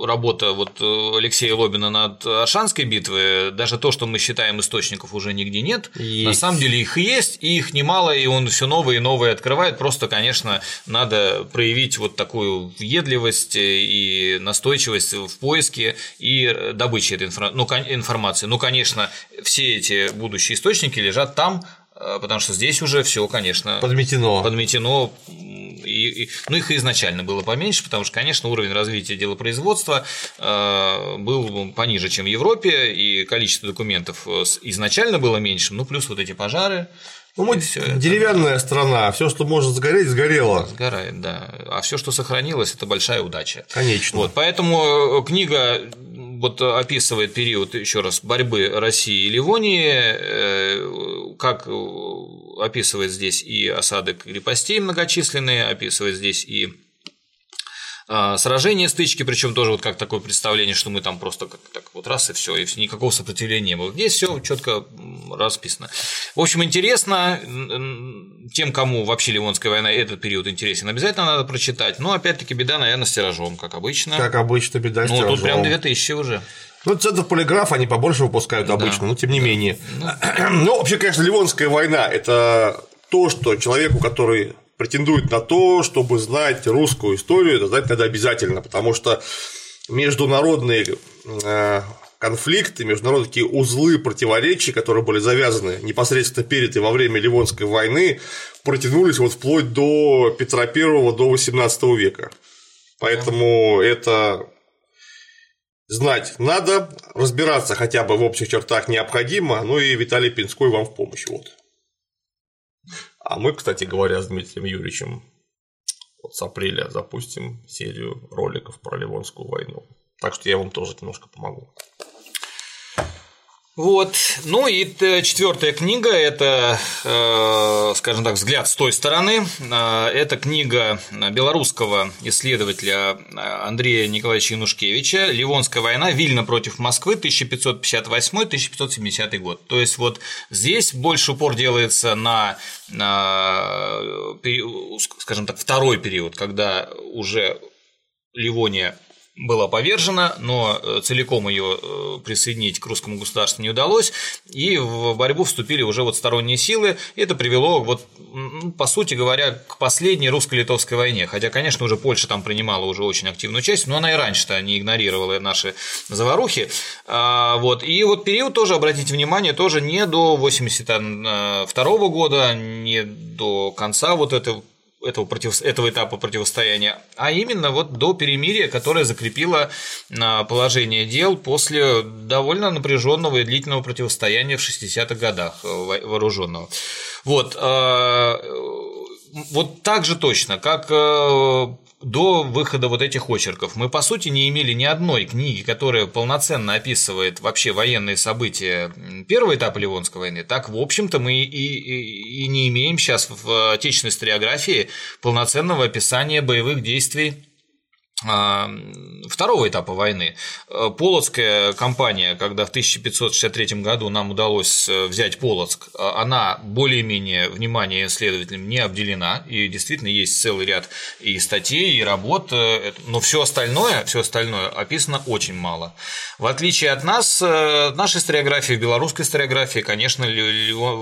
B: работа вот э, Алексея Лобина над Аршанской битвой, даже то, что мы считаем источников уже нигде нет, есть. на самом деле их есть, и их немало, и он все новые и новые открывает, просто, конечно, надо проявить вот такую въедливость и настойчивость в поиске и добыче этой ну, информации. Ну, конечно, все эти будущие источники лежат там, э, потому что здесь уже все, конечно,
A: подметено.
B: подметено и, и, ну, их изначально было поменьше, потому что, конечно, уровень развития делопроизводства э, был пониже, чем в Европе, и количество документов э, изначально было меньше, ну, плюс вот эти пожары,
A: ну, мы деревянная это... страна, все, что может сгореть, сгорело.
B: Сгорает, да. А все, что сохранилось, это большая удача.
A: Конечно.
B: Вот, поэтому э, книга вот описывает период, еще раз, борьбы России и Ливонии, как описывает здесь и осады крепостей многочисленные, описывает здесь и а, сражения, стычки, причем тоже вот как такое представление, что мы там просто как так вот раз и все, и никакого сопротивления не было. Здесь все четко расписано. В общем, интересно тем, кому вообще Ливонская война этот период интересен, обязательно надо прочитать. Но опять-таки беда, наверное, с тиражом, как обычно.
A: Как обычно, беда с
B: ну, тиражом. Ну, тут прям 2000 уже.
A: Ну, центр полиграф они побольше выпускают обычно, да. но тем не да. менее. Ну... ну, вообще, конечно, Ливонская война – это то, что человеку, который претендует на то, чтобы знать русскую историю, это знать надо обязательно, потому что международные э, конфликты, международные такие узлы противоречий, которые были завязаны непосредственно перед и во время Ливонской войны, протянулись вот вплоть до Петра I, до XVIII века. Поэтому это знать надо, разбираться хотя бы в общих чертах необходимо, ну и Виталий Пинской вам в помощь. Вот. А мы, кстати говоря, с Дмитрием Юрьевичем вот с апреля запустим серию роликов про Ливонскую войну. Так что я вам тоже немножко помогу.
B: Вот. Ну и четвертая книга – это, э, скажем так, взгляд с той стороны. Э, это книга белорусского исследователя э, Андрея Николаевича Янушкевича «Ливонская война. Вильна против Москвы. 1558-1570 год». То есть вот здесь больше упор делается на, на скажем так, второй период, когда уже Ливония была повержена, но э, целиком ее э, присоединить к русскому государству не удалось, и в борьбу вступили уже вот сторонние силы. И это привело, вот, по сути говоря, к последней русско-литовской войне. Хотя, конечно, уже Польша там принимала уже очень активную часть, но она и раньше-то не игнорировала наши заварухи. А, вот. И вот период тоже, обратите внимание, тоже не до 82 года, не до конца вот этого этого, против, этого этапа противостояния, а именно вот до перемирия, которое закрепило а, положение дел после довольно напряженного и длительного противостояния в 60-х годах э, вооруженного. Вот, а, вот так же точно, как э, до выхода вот этих очерков. Мы, по сути, не имели ни одной книги, которая полноценно описывает вообще военные события первого этапа Ливонской войны, так, в общем-то, мы и, и, и не имеем сейчас в отечественной историографии полноценного описания боевых действий второго этапа войны. Э, Полоцкая кампания, когда в 1563 году нам удалось э, взять Полоцк, э, она более-менее внимание исследователям не обделена, и действительно есть целый ряд и статей, и работ, но все остальное, все остальное описано очень мало. В отличие от нас, наша историография, белорусская историография, конечно,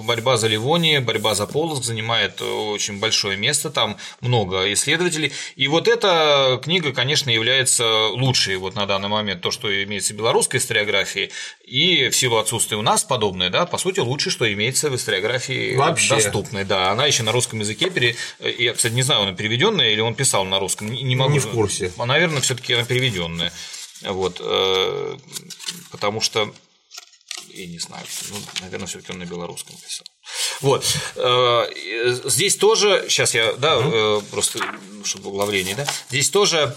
B: борьба за Ливония, борьба за Полоцк занимает очень большое место, там много исследователей, и вот эта книга, конечно, конечно, является лучшей вот на данный момент то, что имеется в белорусской историографии, и в силу отсутствия у нас подобное, да, по сути, лучше, что имеется в историографии Вообще. доступной, да, она еще на русском языке, пере... я, кстати, не знаю, он переведенная или он писал на русском, не могу.
A: Не в курсе.
B: Наверное, все-таки она переведенная, вот, э, потому что я не знаю, ну, наверное, все-таки он на белорусском писал. Вот. Э, здесь тоже, сейчас я, да, угу. просто, чтобы угловление, да, здесь тоже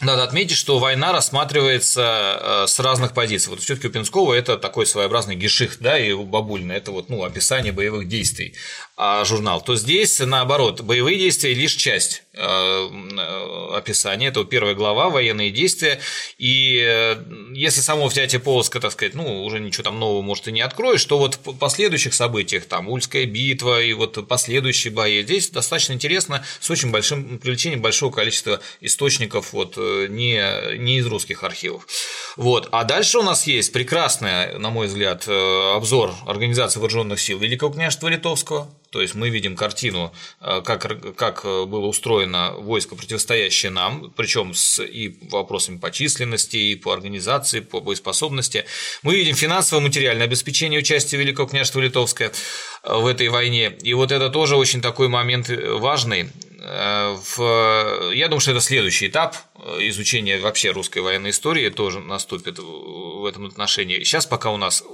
B: надо отметить, что война рассматривается э, с разных позиций. Вот все-таки у Пинского это такой своеобразный геших, да, и у Бабульна это вот, ну, описание боевых действий а, журнал. То здесь, наоборот, боевые действия лишь часть э, э, описания. Это первая глава военные действия. И если само взятие Полоска, так сказать, ну, уже ничего там нового, может, и не откроешь, то вот в последующих событиях, там, Ульская битва и вот последующие бои, здесь достаточно интересно, с очень большим привлечением большого количества источников вот не, не из русских архивов. Вот. А дальше у нас есть прекрасный, на мой взгляд, э, обзор Организации Вооруженных сил Великого княжества Литовского. То есть мы видим картину, э, как, как было устроено войско, противостоящее нам, причем с и вопросами по численности, и по организации, по боеспособности. Мы видим финансово-материальное обеспечение участия Великого княжества Литовское э, в этой войне. И вот это тоже очень такой момент важный. В... Я думаю, что это следующий этап изучения вообще русской военной истории тоже наступит в этом отношении. Сейчас пока у нас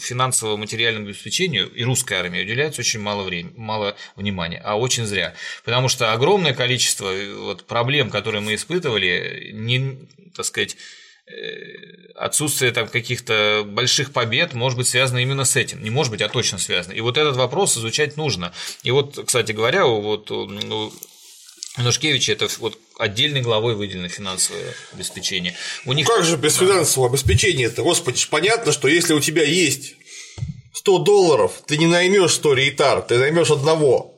B: финансово-материальному обеспечению и русской армии уделяется очень мало времени, мало внимания, а очень зря. Потому что огромное количество вот проблем, которые мы испытывали, не, так сказать, э, отсутствие там каких-то больших побед может быть связано именно с этим. Не может быть, а точно связано. И вот этот вопрос изучать нужно. И вот, кстати говоря, вот Янушкевич это вот отдельной главой выделено финансовое обеспечение.
A: У них... Как же без финансового обеспечения это? Господи, понятно, что если у тебя есть 100 долларов, ты не наймешь 100 рейтар, ты наймешь одного.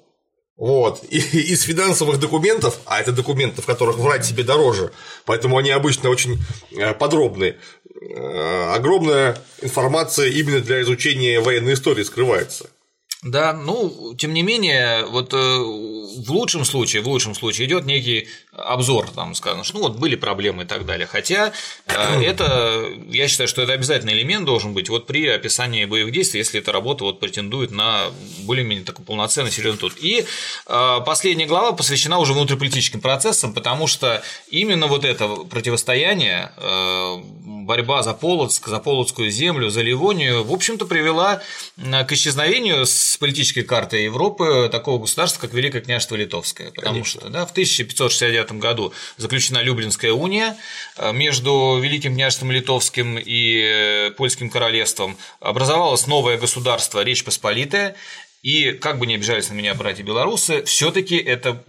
A: Вот. И из финансовых документов, а это документы, в которых врать себе дороже, поэтому они обычно очень э, подробные, э, огромная информация именно для изучения военной истории скрывается.
B: Да, ну, тем не менее, вот э, в лучшем случае, в лучшем случае идет некий обзор, там сказано, что ну вот были проблемы и так далее. Хотя э, это, я считаю, что это обязательный элемент должен быть вот при описании боевых действий, если эта работа вот претендует на более-менее такой полноценный серьезный труд. И э, последняя глава посвящена уже внутриполитическим процессам, потому что именно вот это противостояние борьба за Полоцк, за Полоцкую землю, за Ливонию, в общем-то, привела к исчезновению с политической карты Европы такого государства, как Великое княжество Литовское. Потому Конечно. что да, в 1569 году заключена Люблинская уния э, между Великим княжеством Литовским и э, Польским королевством. Образовалось новое государство Речь Посполитая, и как бы ни обижались на меня братья белорусы, все-таки это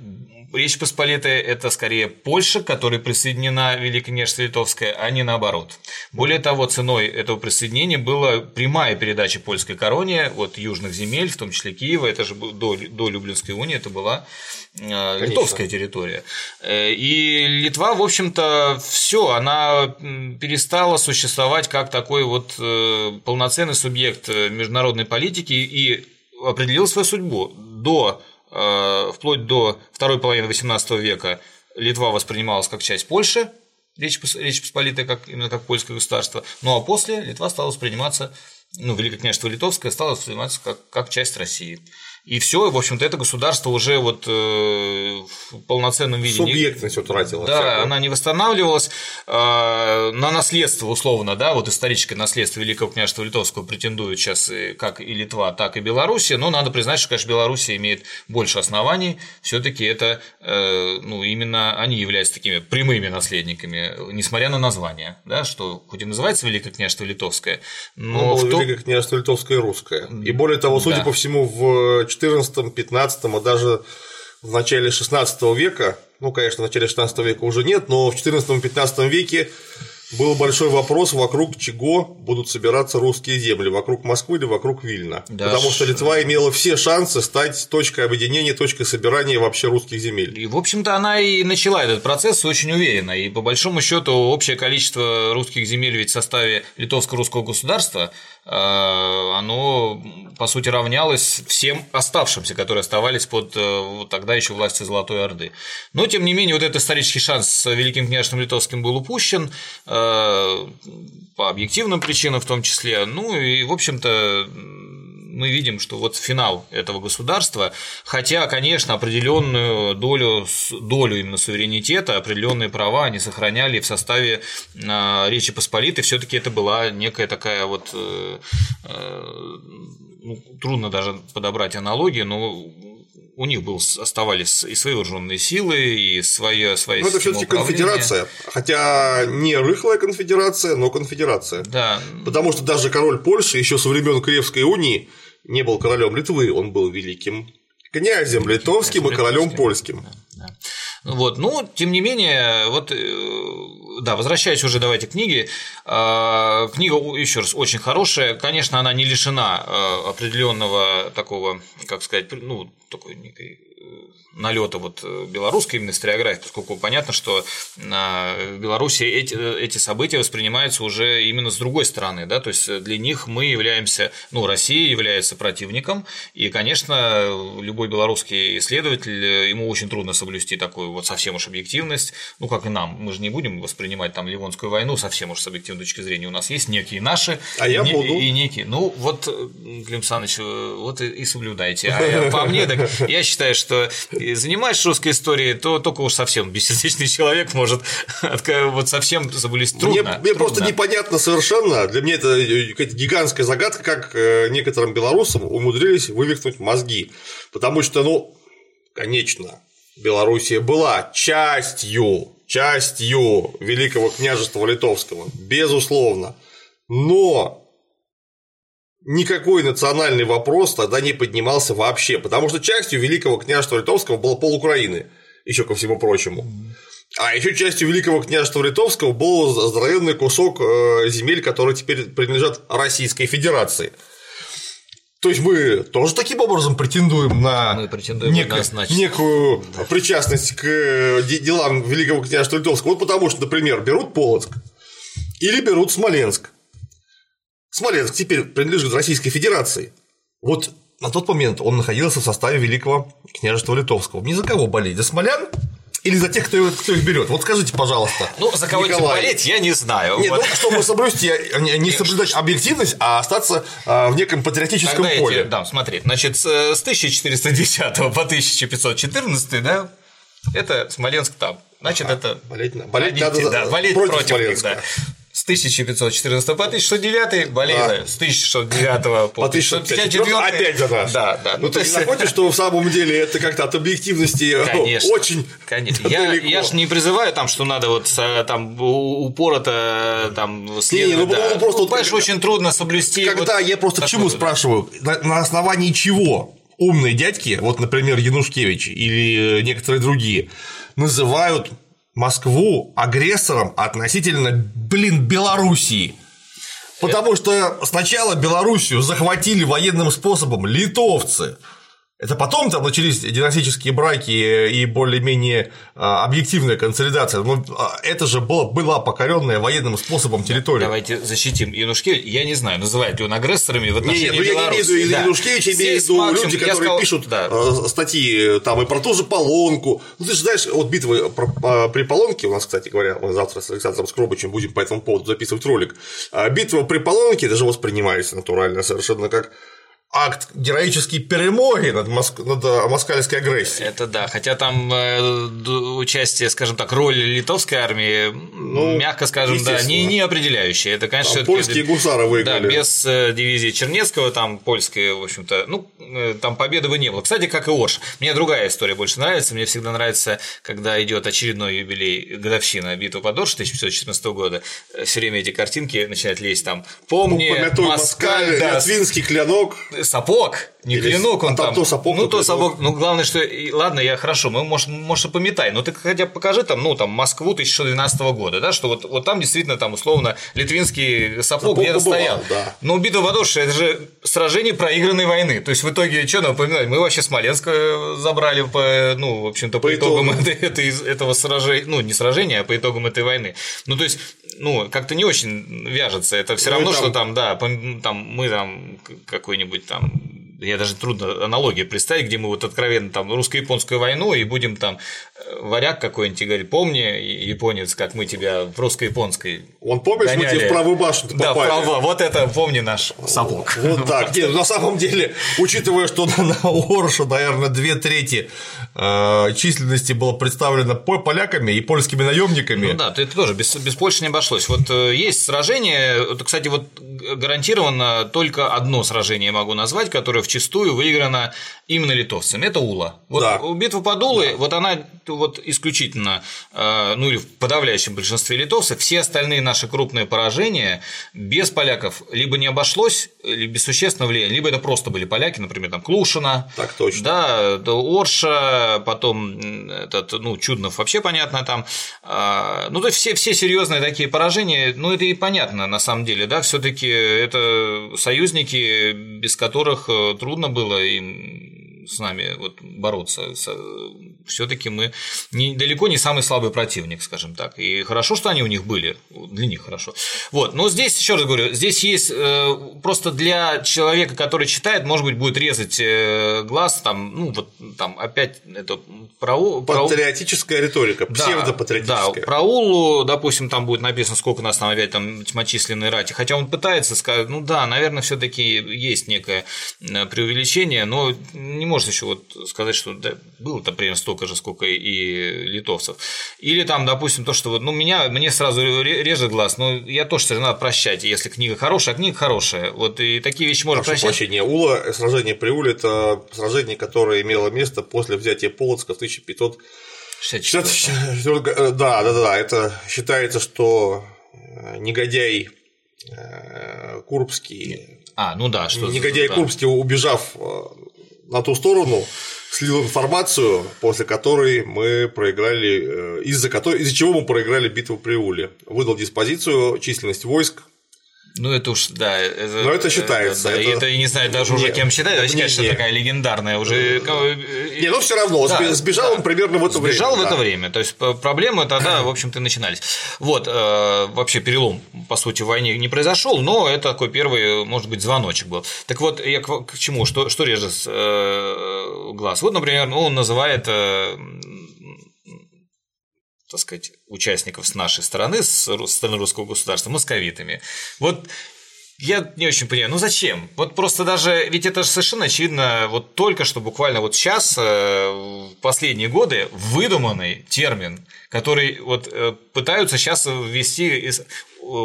B: Речь Посполитая – это скорее Польша, которая присоединена Великое княжество Литовское, а не наоборот. Более того, ценой этого присоединения была прямая передача польской короне от южных земель, в том числе Киева, это же до, до Люблинской унии, это была э, Конечно. литовская территория. Э, и Литва, в общем-то, все, она перестала существовать как такой вот э, полноценный субъект международной политики и определил свою судьбу до вплоть до второй половины XVIII века Литва воспринималась как часть Польши, Речь, Речь Посполитая как, именно как польское государство, ну а после Литва стала восприниматься, ну, Великое княжество Литовское стало восприниматься как, как часть России. И все, в общем-то, это государство уже вот э, в полноценном виде.
A: Субъектность утратила.
B: Да, всякую. она не восстанавливалась э, на наследство, условно, да, вот историческое наследство Великого княжества Литовского претендует сейчас как и Литва, так и Белоруссия, но надо признать, что, конечно, Белоруссия имеет больше оснований, все-таки это, э, ну, именно они являются такими прямыми наследниками, несмотря на название, да, что хоть и называется Великое княжество Литовское, но.
A: Ну, в. Великое княжество Литовское и русское. И более того, судя да. по всему, в XIV-XV, а даже в начале XVI века, ну, конечно, в начале XVI века уже нет, но в XIV-XV веке был большой вопрос, вокруг чего будут собираться русские земли, вокруг Москвы или вокруг Вильна. Да, Потому что Литва имела все шансы стать точкой объединения, точкой собирания вообще русских земель.
B: И, в общем-то, она и начала этот процесс очень уверенно. И, по большому счету, общее количество русских земель ведь в составе литовско-русского государства оно, по сути, равнялось всем оставшимся, которые оставались под э, тогда еще властью Золотой Орды. Но, тем не менее, вот этот исторический шанс с Великим княжеством Литовским был упущен. Э, Э, по объективным причинам в том числе. Ну и, в общем-то, мы видим, что вот финал этого государства, хотя, конечно, определенную долю, долю именно суверенитета, определенные права они сохраняли в составе э, Речи Посполитой, все-таки это была некая такая вот э, ну, трудно даже подобрать аналогию, но у них был, оставались и свои вооруженные силы, и своя, своя
A: Ну, это все-таки конфедерация. Хотя не рыхлая конфедерация, но конфедерация.
B: Да.
A: Потому что даже король Польши еще со времен Киевской унии не был королем Литвы, он был великим князем литовским и королем польским.
B: Да, да. Вот, ну, тем не менее, вот, э, да, возвращаясь уже давайте к книге, а, книга еще раз очень хорошая, конечно, она не лишена э, определенного такого, как сказать, ну, такой некой налета вот э, белорусской именно историографии, поскольку понятно, что в Беларуси эти, эти события воспринимаются уже именно с другой стороны, да, то есть для них мы являемся, ну, Россия является противником, и, конечно, любой белорусский исследователь, э, ему очень трудно соблюсти такую вот совсем уж объективность, ну, как и нам, мы же не будем воспринимать там Ливонскую войну совсем уж с объективной точки зрения, у нас есть некие наши,
A: а я не, буду.
B: и некие, ну, вот, Клим Саныч, вот и, и соблюдайте, а по мне, так я считаю, что занимаешься русской историей, то только уж совсем бессердечный человек может вот совсем забылись трудно.
A: Мне, мне просто непонятно совершенно, для меня это какая-то гигантская загадка, как э, некоторым белорусам умудрились вывихнуть мозги. Потому что, ну, конечно, Белоруссия была частью, частью Великого княжества Литовского, безусловно. Но никакой национальный вопрос тогда не поднимался вообще, потому что частью Великого княжества Литовского было пол Украины, еще ко всему прочему. А еще частью Великого княжества Литовского был здоровенный кусок э, земель, которые теперь принадлежат Российской Федерации. То есть мы тоже таким образом претендуем на
B: мы претендуем
A: нек- некую да. причастность к э, делам Великого княжества Литовского. Вот потому что, например, берут Полоцк или берут Смоленск. Смоленск теперь принадлежит Российской Федерации. Вот на тот момент он находился в составе Великого княжества Литовского. Ни за кого болеть? За смолян? Или за тех, кто, кто их берет? Вот скажите, пожалуйста.
B: Ну, за кого Николай. болеть, я не знаю.
A: Нет, вот. ну, чтобы соблюсти, не соблюдать объективность, а остаться а, в неком патриотическом Тогда поле.
B: Эти, да, смотри, значит, с 1410 по 1514, да, это Смоленск там. Значит, ага, это
A: болеть, болеть надо да, болеть против, против Смоленска. Них, да.
B: С 1514 по 1609 болезнь да. с 1609 по 1654.
A: Опять за нас. Да, да. Ну, ну ты есть... находишь, что в самом деле это как-то от объективности конечно, очень
B: Конечно. Я, я же не призываю там, что надо вот там упорото там следовать. Не, ну, да. просто ну, вот, очень трудно соблюсти.
A: Когда вот я просто к чему спрашиваю, на, на основании чего умные дядьки, вот, например, Янушкевич или некоторые другие, называют Москву агрессором относительно, блин, Белоруссии. Потому что сначала Белоруссию захватили военным способом литовцы, это потом там начались династические браки и более-менее а, объективная консолидация. Но а, это же была, была покоренная военным способом территория.
B: Давайте защитим Янушкевича. Я не знаю, называют ли он агрессорами в отношении Нет, ну,
A: я не имею в виду да. Янушкевича, я имею в виду люди, которые сказал... пишут да. А, статьи там и про ту же Полонку. Ну, ты же знаешь, вот битвы при Полонке, у нас, кстати говоря, мы завтра с Александром Скробычем будем по этому поводу записывать ролик. Битва при Полонке даже воспринимались натурально совершенно как акт героической перемоги над, моск... над э, москальской агрессией.
B: Это да, хотя там э, участие, скажем так, роль литовской армии, ну, мягко скажем, да, не, не определяющая. Это, конечно,
A: там польские гусары выиграли.
B: Да, без э, дивизии Чернецкого, там польская, в общем-то, ну, там победы бы не было. Кстати, как и Орш. Мне другая история больше нравится. Мне всегда нравится, когда идет очередной юбилей, годовщина битвы под Орш 1514 года, все время эти картинки начинают лезть там. Помни,
A: Москаль, Москаль да, Литвинский клинок
B: сапог, не Или клинок он а там.
A: То сапог,
B: ну, то сапог. Ну, главное, что. Ладно, я хорошо, мы, может, может, и пометай, но ты хотя бы покажи там, ну, там, Москву 1612 года, да, что вот, вот там действительно там, условно, литвинский сапог, где-то стоял. Да. Но битва в Адоше это же сражение проигранной войны. То есть, в итоге, что напоминать, мы вообще Смоленск э, забрали по, ну, в общем-то, по, по итогам этой, этой, этого сражения, ну, не сражения, а по итогам этой войны. Ну, то есть, ну, как-то не очень вяжется. Это все ну, равно, там... что там, да, там мы там какой-нибудь там я даже трудно аналогию представить, где мы вот откровенно там русско-японскую войну и будем там э, варяг какой-нибудь и говорит, помни, японец, как мы тебя в русско-японской
A: Он помнишь, гоняли. мы тебе в правую башню
B: Да, право, вот это помни наш сапог.
A: Вот так. Нет, на самом деле, учитывая, что на Оршу, наверное, две трети э, численности было представлено поляками и польскими наемниками.
B: Ну да, это тоже без, без Польши не обошлось. Вот э, есть сражение, кстати, вот гарантированно только одно сражение я могу назвать, которое вчастую выиграна именно литовцами. Это Ула. Вот да. битва под Улой, да. вот она вот исключительно, э, ну или в подавляющем большинстве литовцев, все остальные наши крупные поражения без поляков либо не обошлось, либо без существенного влияния, либо это просто были поляки, например, там Клушина,
A: так точно.
B: да, Орша, потом этот, ну, Чуднов вообще понятно там, а, ну, то есть все, все серьезные такие поражения, ну, это и понятно на самом деле, да, все таки это союзники, без которых э, трудно было им с нами вот бороться. Все-таки мы не, далеко не самый слабый противник, скажем так. И хорошо, что они у них были. Для них хорошо. Вот. Но здесь, еще раз говорю, здесь есть э, просто для человека, который читает, может быть, будет резать э, глаз, там, ну, вот там опять это про.
A: Патриотическая про... риторика, псевдопатриотическая.
B: Да, про Улу, допустим, там будет написано, сколько нас там опять там тьмочисленной рати. Хотя он пытается сказать, ну да, наверное, все-таки есть некое э, преувеличение, но не может еще вот сказать, что да, было-то примерно столько же, сколько и литовцев. Или там, допустим, то, что вот, ну, меня, мне сразу режет глаз, но я тоже все надо прощать, если книга хорошая, а книга хорошая. Вот и такие вещи можно Прошу прощать.
A: прощения, Ула, сражение при Уле – это сражение, которое имело место после взятия Полоцка в 1500 64. Да, да, да, это считается, что э, негодяй э, Курбский
B: а, ну да, что
A: Негодяй да. Курбский, убежав э, на ту сторону, слил информацию, после которой мы проиграли, э, из-за которой, из-за чего мы проиграли битву при Уле. Выдал диспозицию, численность войск,
B: ну, это уж, да. Это,
A: Но это считается.
B: Это, это... это не знаю даже уже кем считать. Вообще, конечно, такая легендарная уже.
A: Не, ну все равно, да, сбежал да. он примерно в это время.
B: Сбежал в это время. То есть проблемы тогда, в общем-то, начинались. Вот, э, вообще перелом, по сути, в войне не произошел, но это такой первый, может быть, звоночек был. Так вот, я к, к чему? Что, что режет э, глаз? Вот, например, ну, он называет э, так сказать, участников с нашей стороны, с стороны русского государства, московитами. Вот я не очень понимаю, ну зачем? Вот просто даже, ведь это же совершенно очевидно, вот только что буквально вот сейчас, э, в последние годы, выдуманный термин, который вот э, пытаются сейчас ввести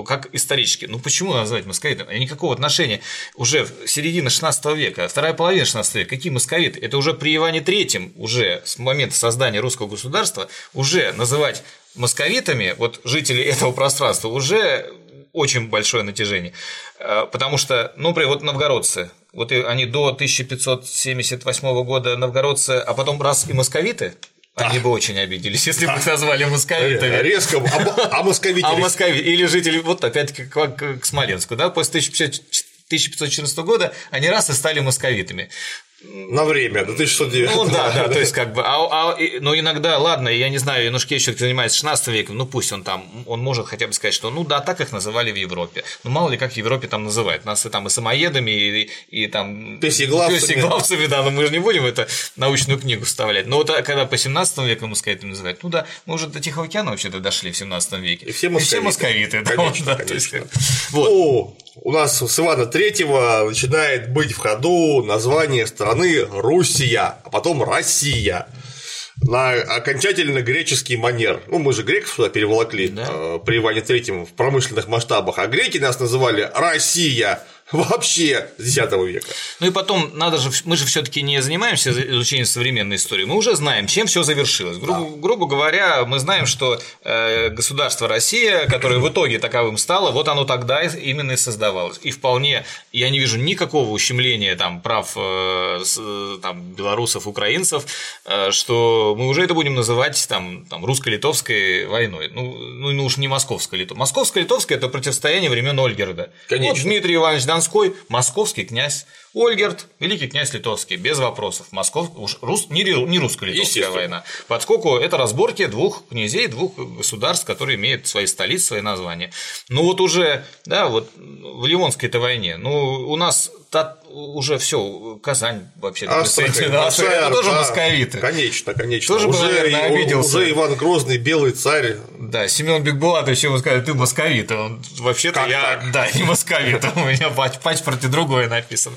B: как исторически. Ну почему называть московитом? Никакого отношения. Уже середина 16 века, вторая половина 16 века, какие московиты? Это уже при Иване Третьем, уже с момента создания русского государства, уже называть московитами, вот жители этого пространства, уже очень большое натяжение. Э, потому что, ну, например, вот новгородцы, вот они до 1578 года новгородцы, а потом раз и московиты, они бы очень обиделись, если бы их назвали московитами.
A: Резко, а, а московити.
B: А московити. Или жители, вот опять к, к, к Смоленску, да, после 1514 года они раз и стали московитами.
A: На время, до 1609.
B: Ну да, да, то есть как бы, а, а, ну иногда, ладно, я не знаю, Янушкевич все-таки занимается 16 веком, ну пусть он там, он может хотя бы сказать, что ну да, так их называли в Европе. Ну мало ли как в Европе там называют, нас и там и самоедами, и, и там…
A: Песеглавцами.
B: Песеглавцами, да, но мы же не будем это научную книгу вставлять. Но вот а когда по 17 веку мы сказать называть, ну да, мы уже до Тихого океана вообще-то дошли в 17 веке.
A: И все московиты.
B: И все московиты,
A: да, конечно, да, конечно. То есть, вот. О, у нас с Ивана Третьего начинает быть в ходу название страны Руссия, а потом Россия на окончательно греческий манер. Ну, мы же греков сюда переволокли да. э, при Иване Третьем в промышленных масштабах, а греки нас называли Россия вообще с X века.
B: Ну и потом, надо же, мы же все-таки не занимаемся изучением современной истории, мы уже знаем, чем все завершилось. Гру- да. Грубо говоря, мы знаем, что э, государство Россия, которое в итоге таковым стало, вот оно тогда именно и создавалось. И вполне я не вижу никакого ущемления там, прав э, там, белорусов, украинцев, э, что мы уже это будем называть там, там, русско-литовской войной. Ну, ну, ну уж не московско-литовской. Московско-литовское – это противостояние времен Ольгерда.
A: Конечно.
B: Вот Дмитрий Иванович Донской, московский князь, Ольгерт, великий князь литовский, без вопросов. Москов, уж рус, не, не русско-литовская война. Поскольку это разборки двух князей, двух государств, которые имеют свои столицы, свои названия. Ну вот уже, да, вот в Ливонской этой войне, ну у нас уже все, Казань вообще
A: Астрахань, Астрахань, это
B: тоже да, московиты.
A: Конечно, конечно.
B: Тоже уже, наверное, обиделся.
A: Уже Иван Грозный, белый царь.
B: Да, Семен Бекбулатович ему сказали, ты московит. Он вообще-то я, так? да, не московит, у меня в паспорте другое написано.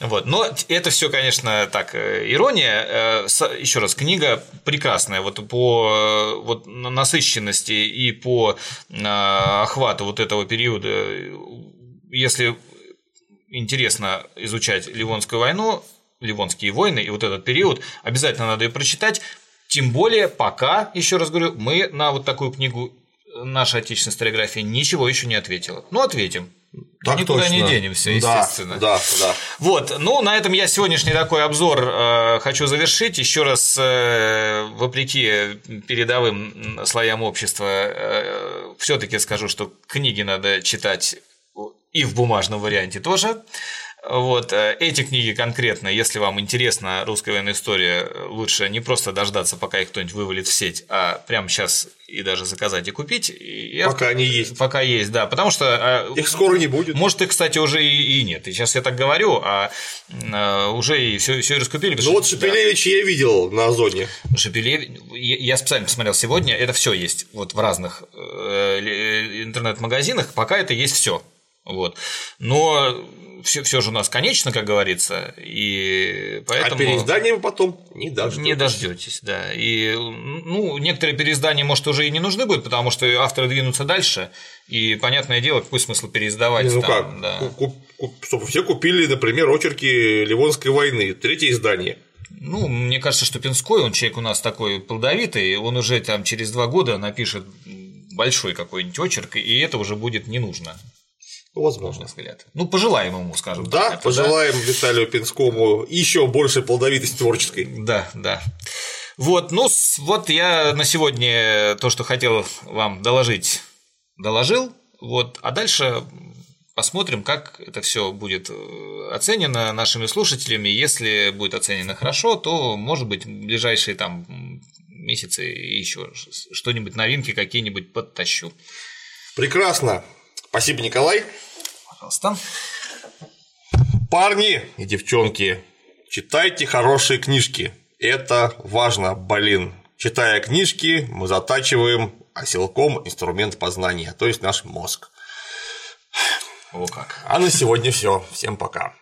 B: Вот. Но это все, конечно, так, э, ирония. Э, Еще раз, книга прекрасная вот по э, вот, насыщенности и по охвату вот этого периода. Если интересно изучать Ливонскую войну, Ливонские войны и вот этот период, обязательно надо ее прочитать. Тем более, пока, еще раз говорю, мы на вот такую книгу наша отечественная историография ничего еще не ответила. Ну, ответим.
A: Так
B: Никуда
A: точно.
B: не денемся, естественно.
A: Да, да, да.
B: Вот, ну, на этом я сегодняшний такой обзор э, хочу завершить. Еще раз, э, вопреки передовым слоям общества, э, все-таки скажу, что книги надо читать и в бумажном варианте тоже. Вот э, эти книги конкретно, если вам интересна русская военная история, лучше не просто дождаться, пока их кто-нибудь вывалит в сеть, а прямо сейчас и даже заказать и купить. И
A: пока они есть.
B: Пока есть, да. Потому что
A: э, их скоро не будет.
B: Может, их, кстати, уже и, и нет. И сейчас я так говорю, а э, уже и все, все раскупили.
A: Ну вот Шепелевич да. я видел на Озоне.
B: Шепелевич, я специально посмотрел сегодня, это все есть вот в разных интернет-магазинах, пока это есть все. Вот. Но все, все же у нас конечно, как говорится, и поэтому...
A: А переиздания вы потом не дождетесь.
B: Не дождетесь, да. И ну, некоторые переиздания, может, уже и не нужны будут, потому что авторы двинутся дальше, и понятное дело, какой смысл переиздавать. Не,
A: ну там, как? Да. Куп, куп, чтобы все купили, например, очерки Ливонской войны, третье издание.
B: Ну, мне кажется, что Пинской, он человек у нас такой плодовитый, он уже там через два года напишет большой какой-нибудь очерк, и это уже будет не нужно.
A: Возможно.
B: взгляд. Ну, пожелаем ему, скажем
A: да, так. пожелаем да? Виталию Пинскому еще больше плодовитости творческой.
B: Да, да. Вот, ну, вот я на сегодня то, что хотел вам доложить, доложил. Вот, а дальше посмотрим, как это все будет э, оценено нашими слушателями. Если будет оценено хорошо, то, может быть, в ближайшие там месяцы еще что-нибудь новинки какие-нибудь подтащу.
A: Прекрасно. Спасибо, Николай.
B: Пожалуйста.
A: Парни и девчонки, читайте хорошие книжки. Это важно, блин. Читая книжки, мы затачиваем оселком инструмент познания, то есть наш мозг.
B: О как.
A: А на сегодня все. Всем пока.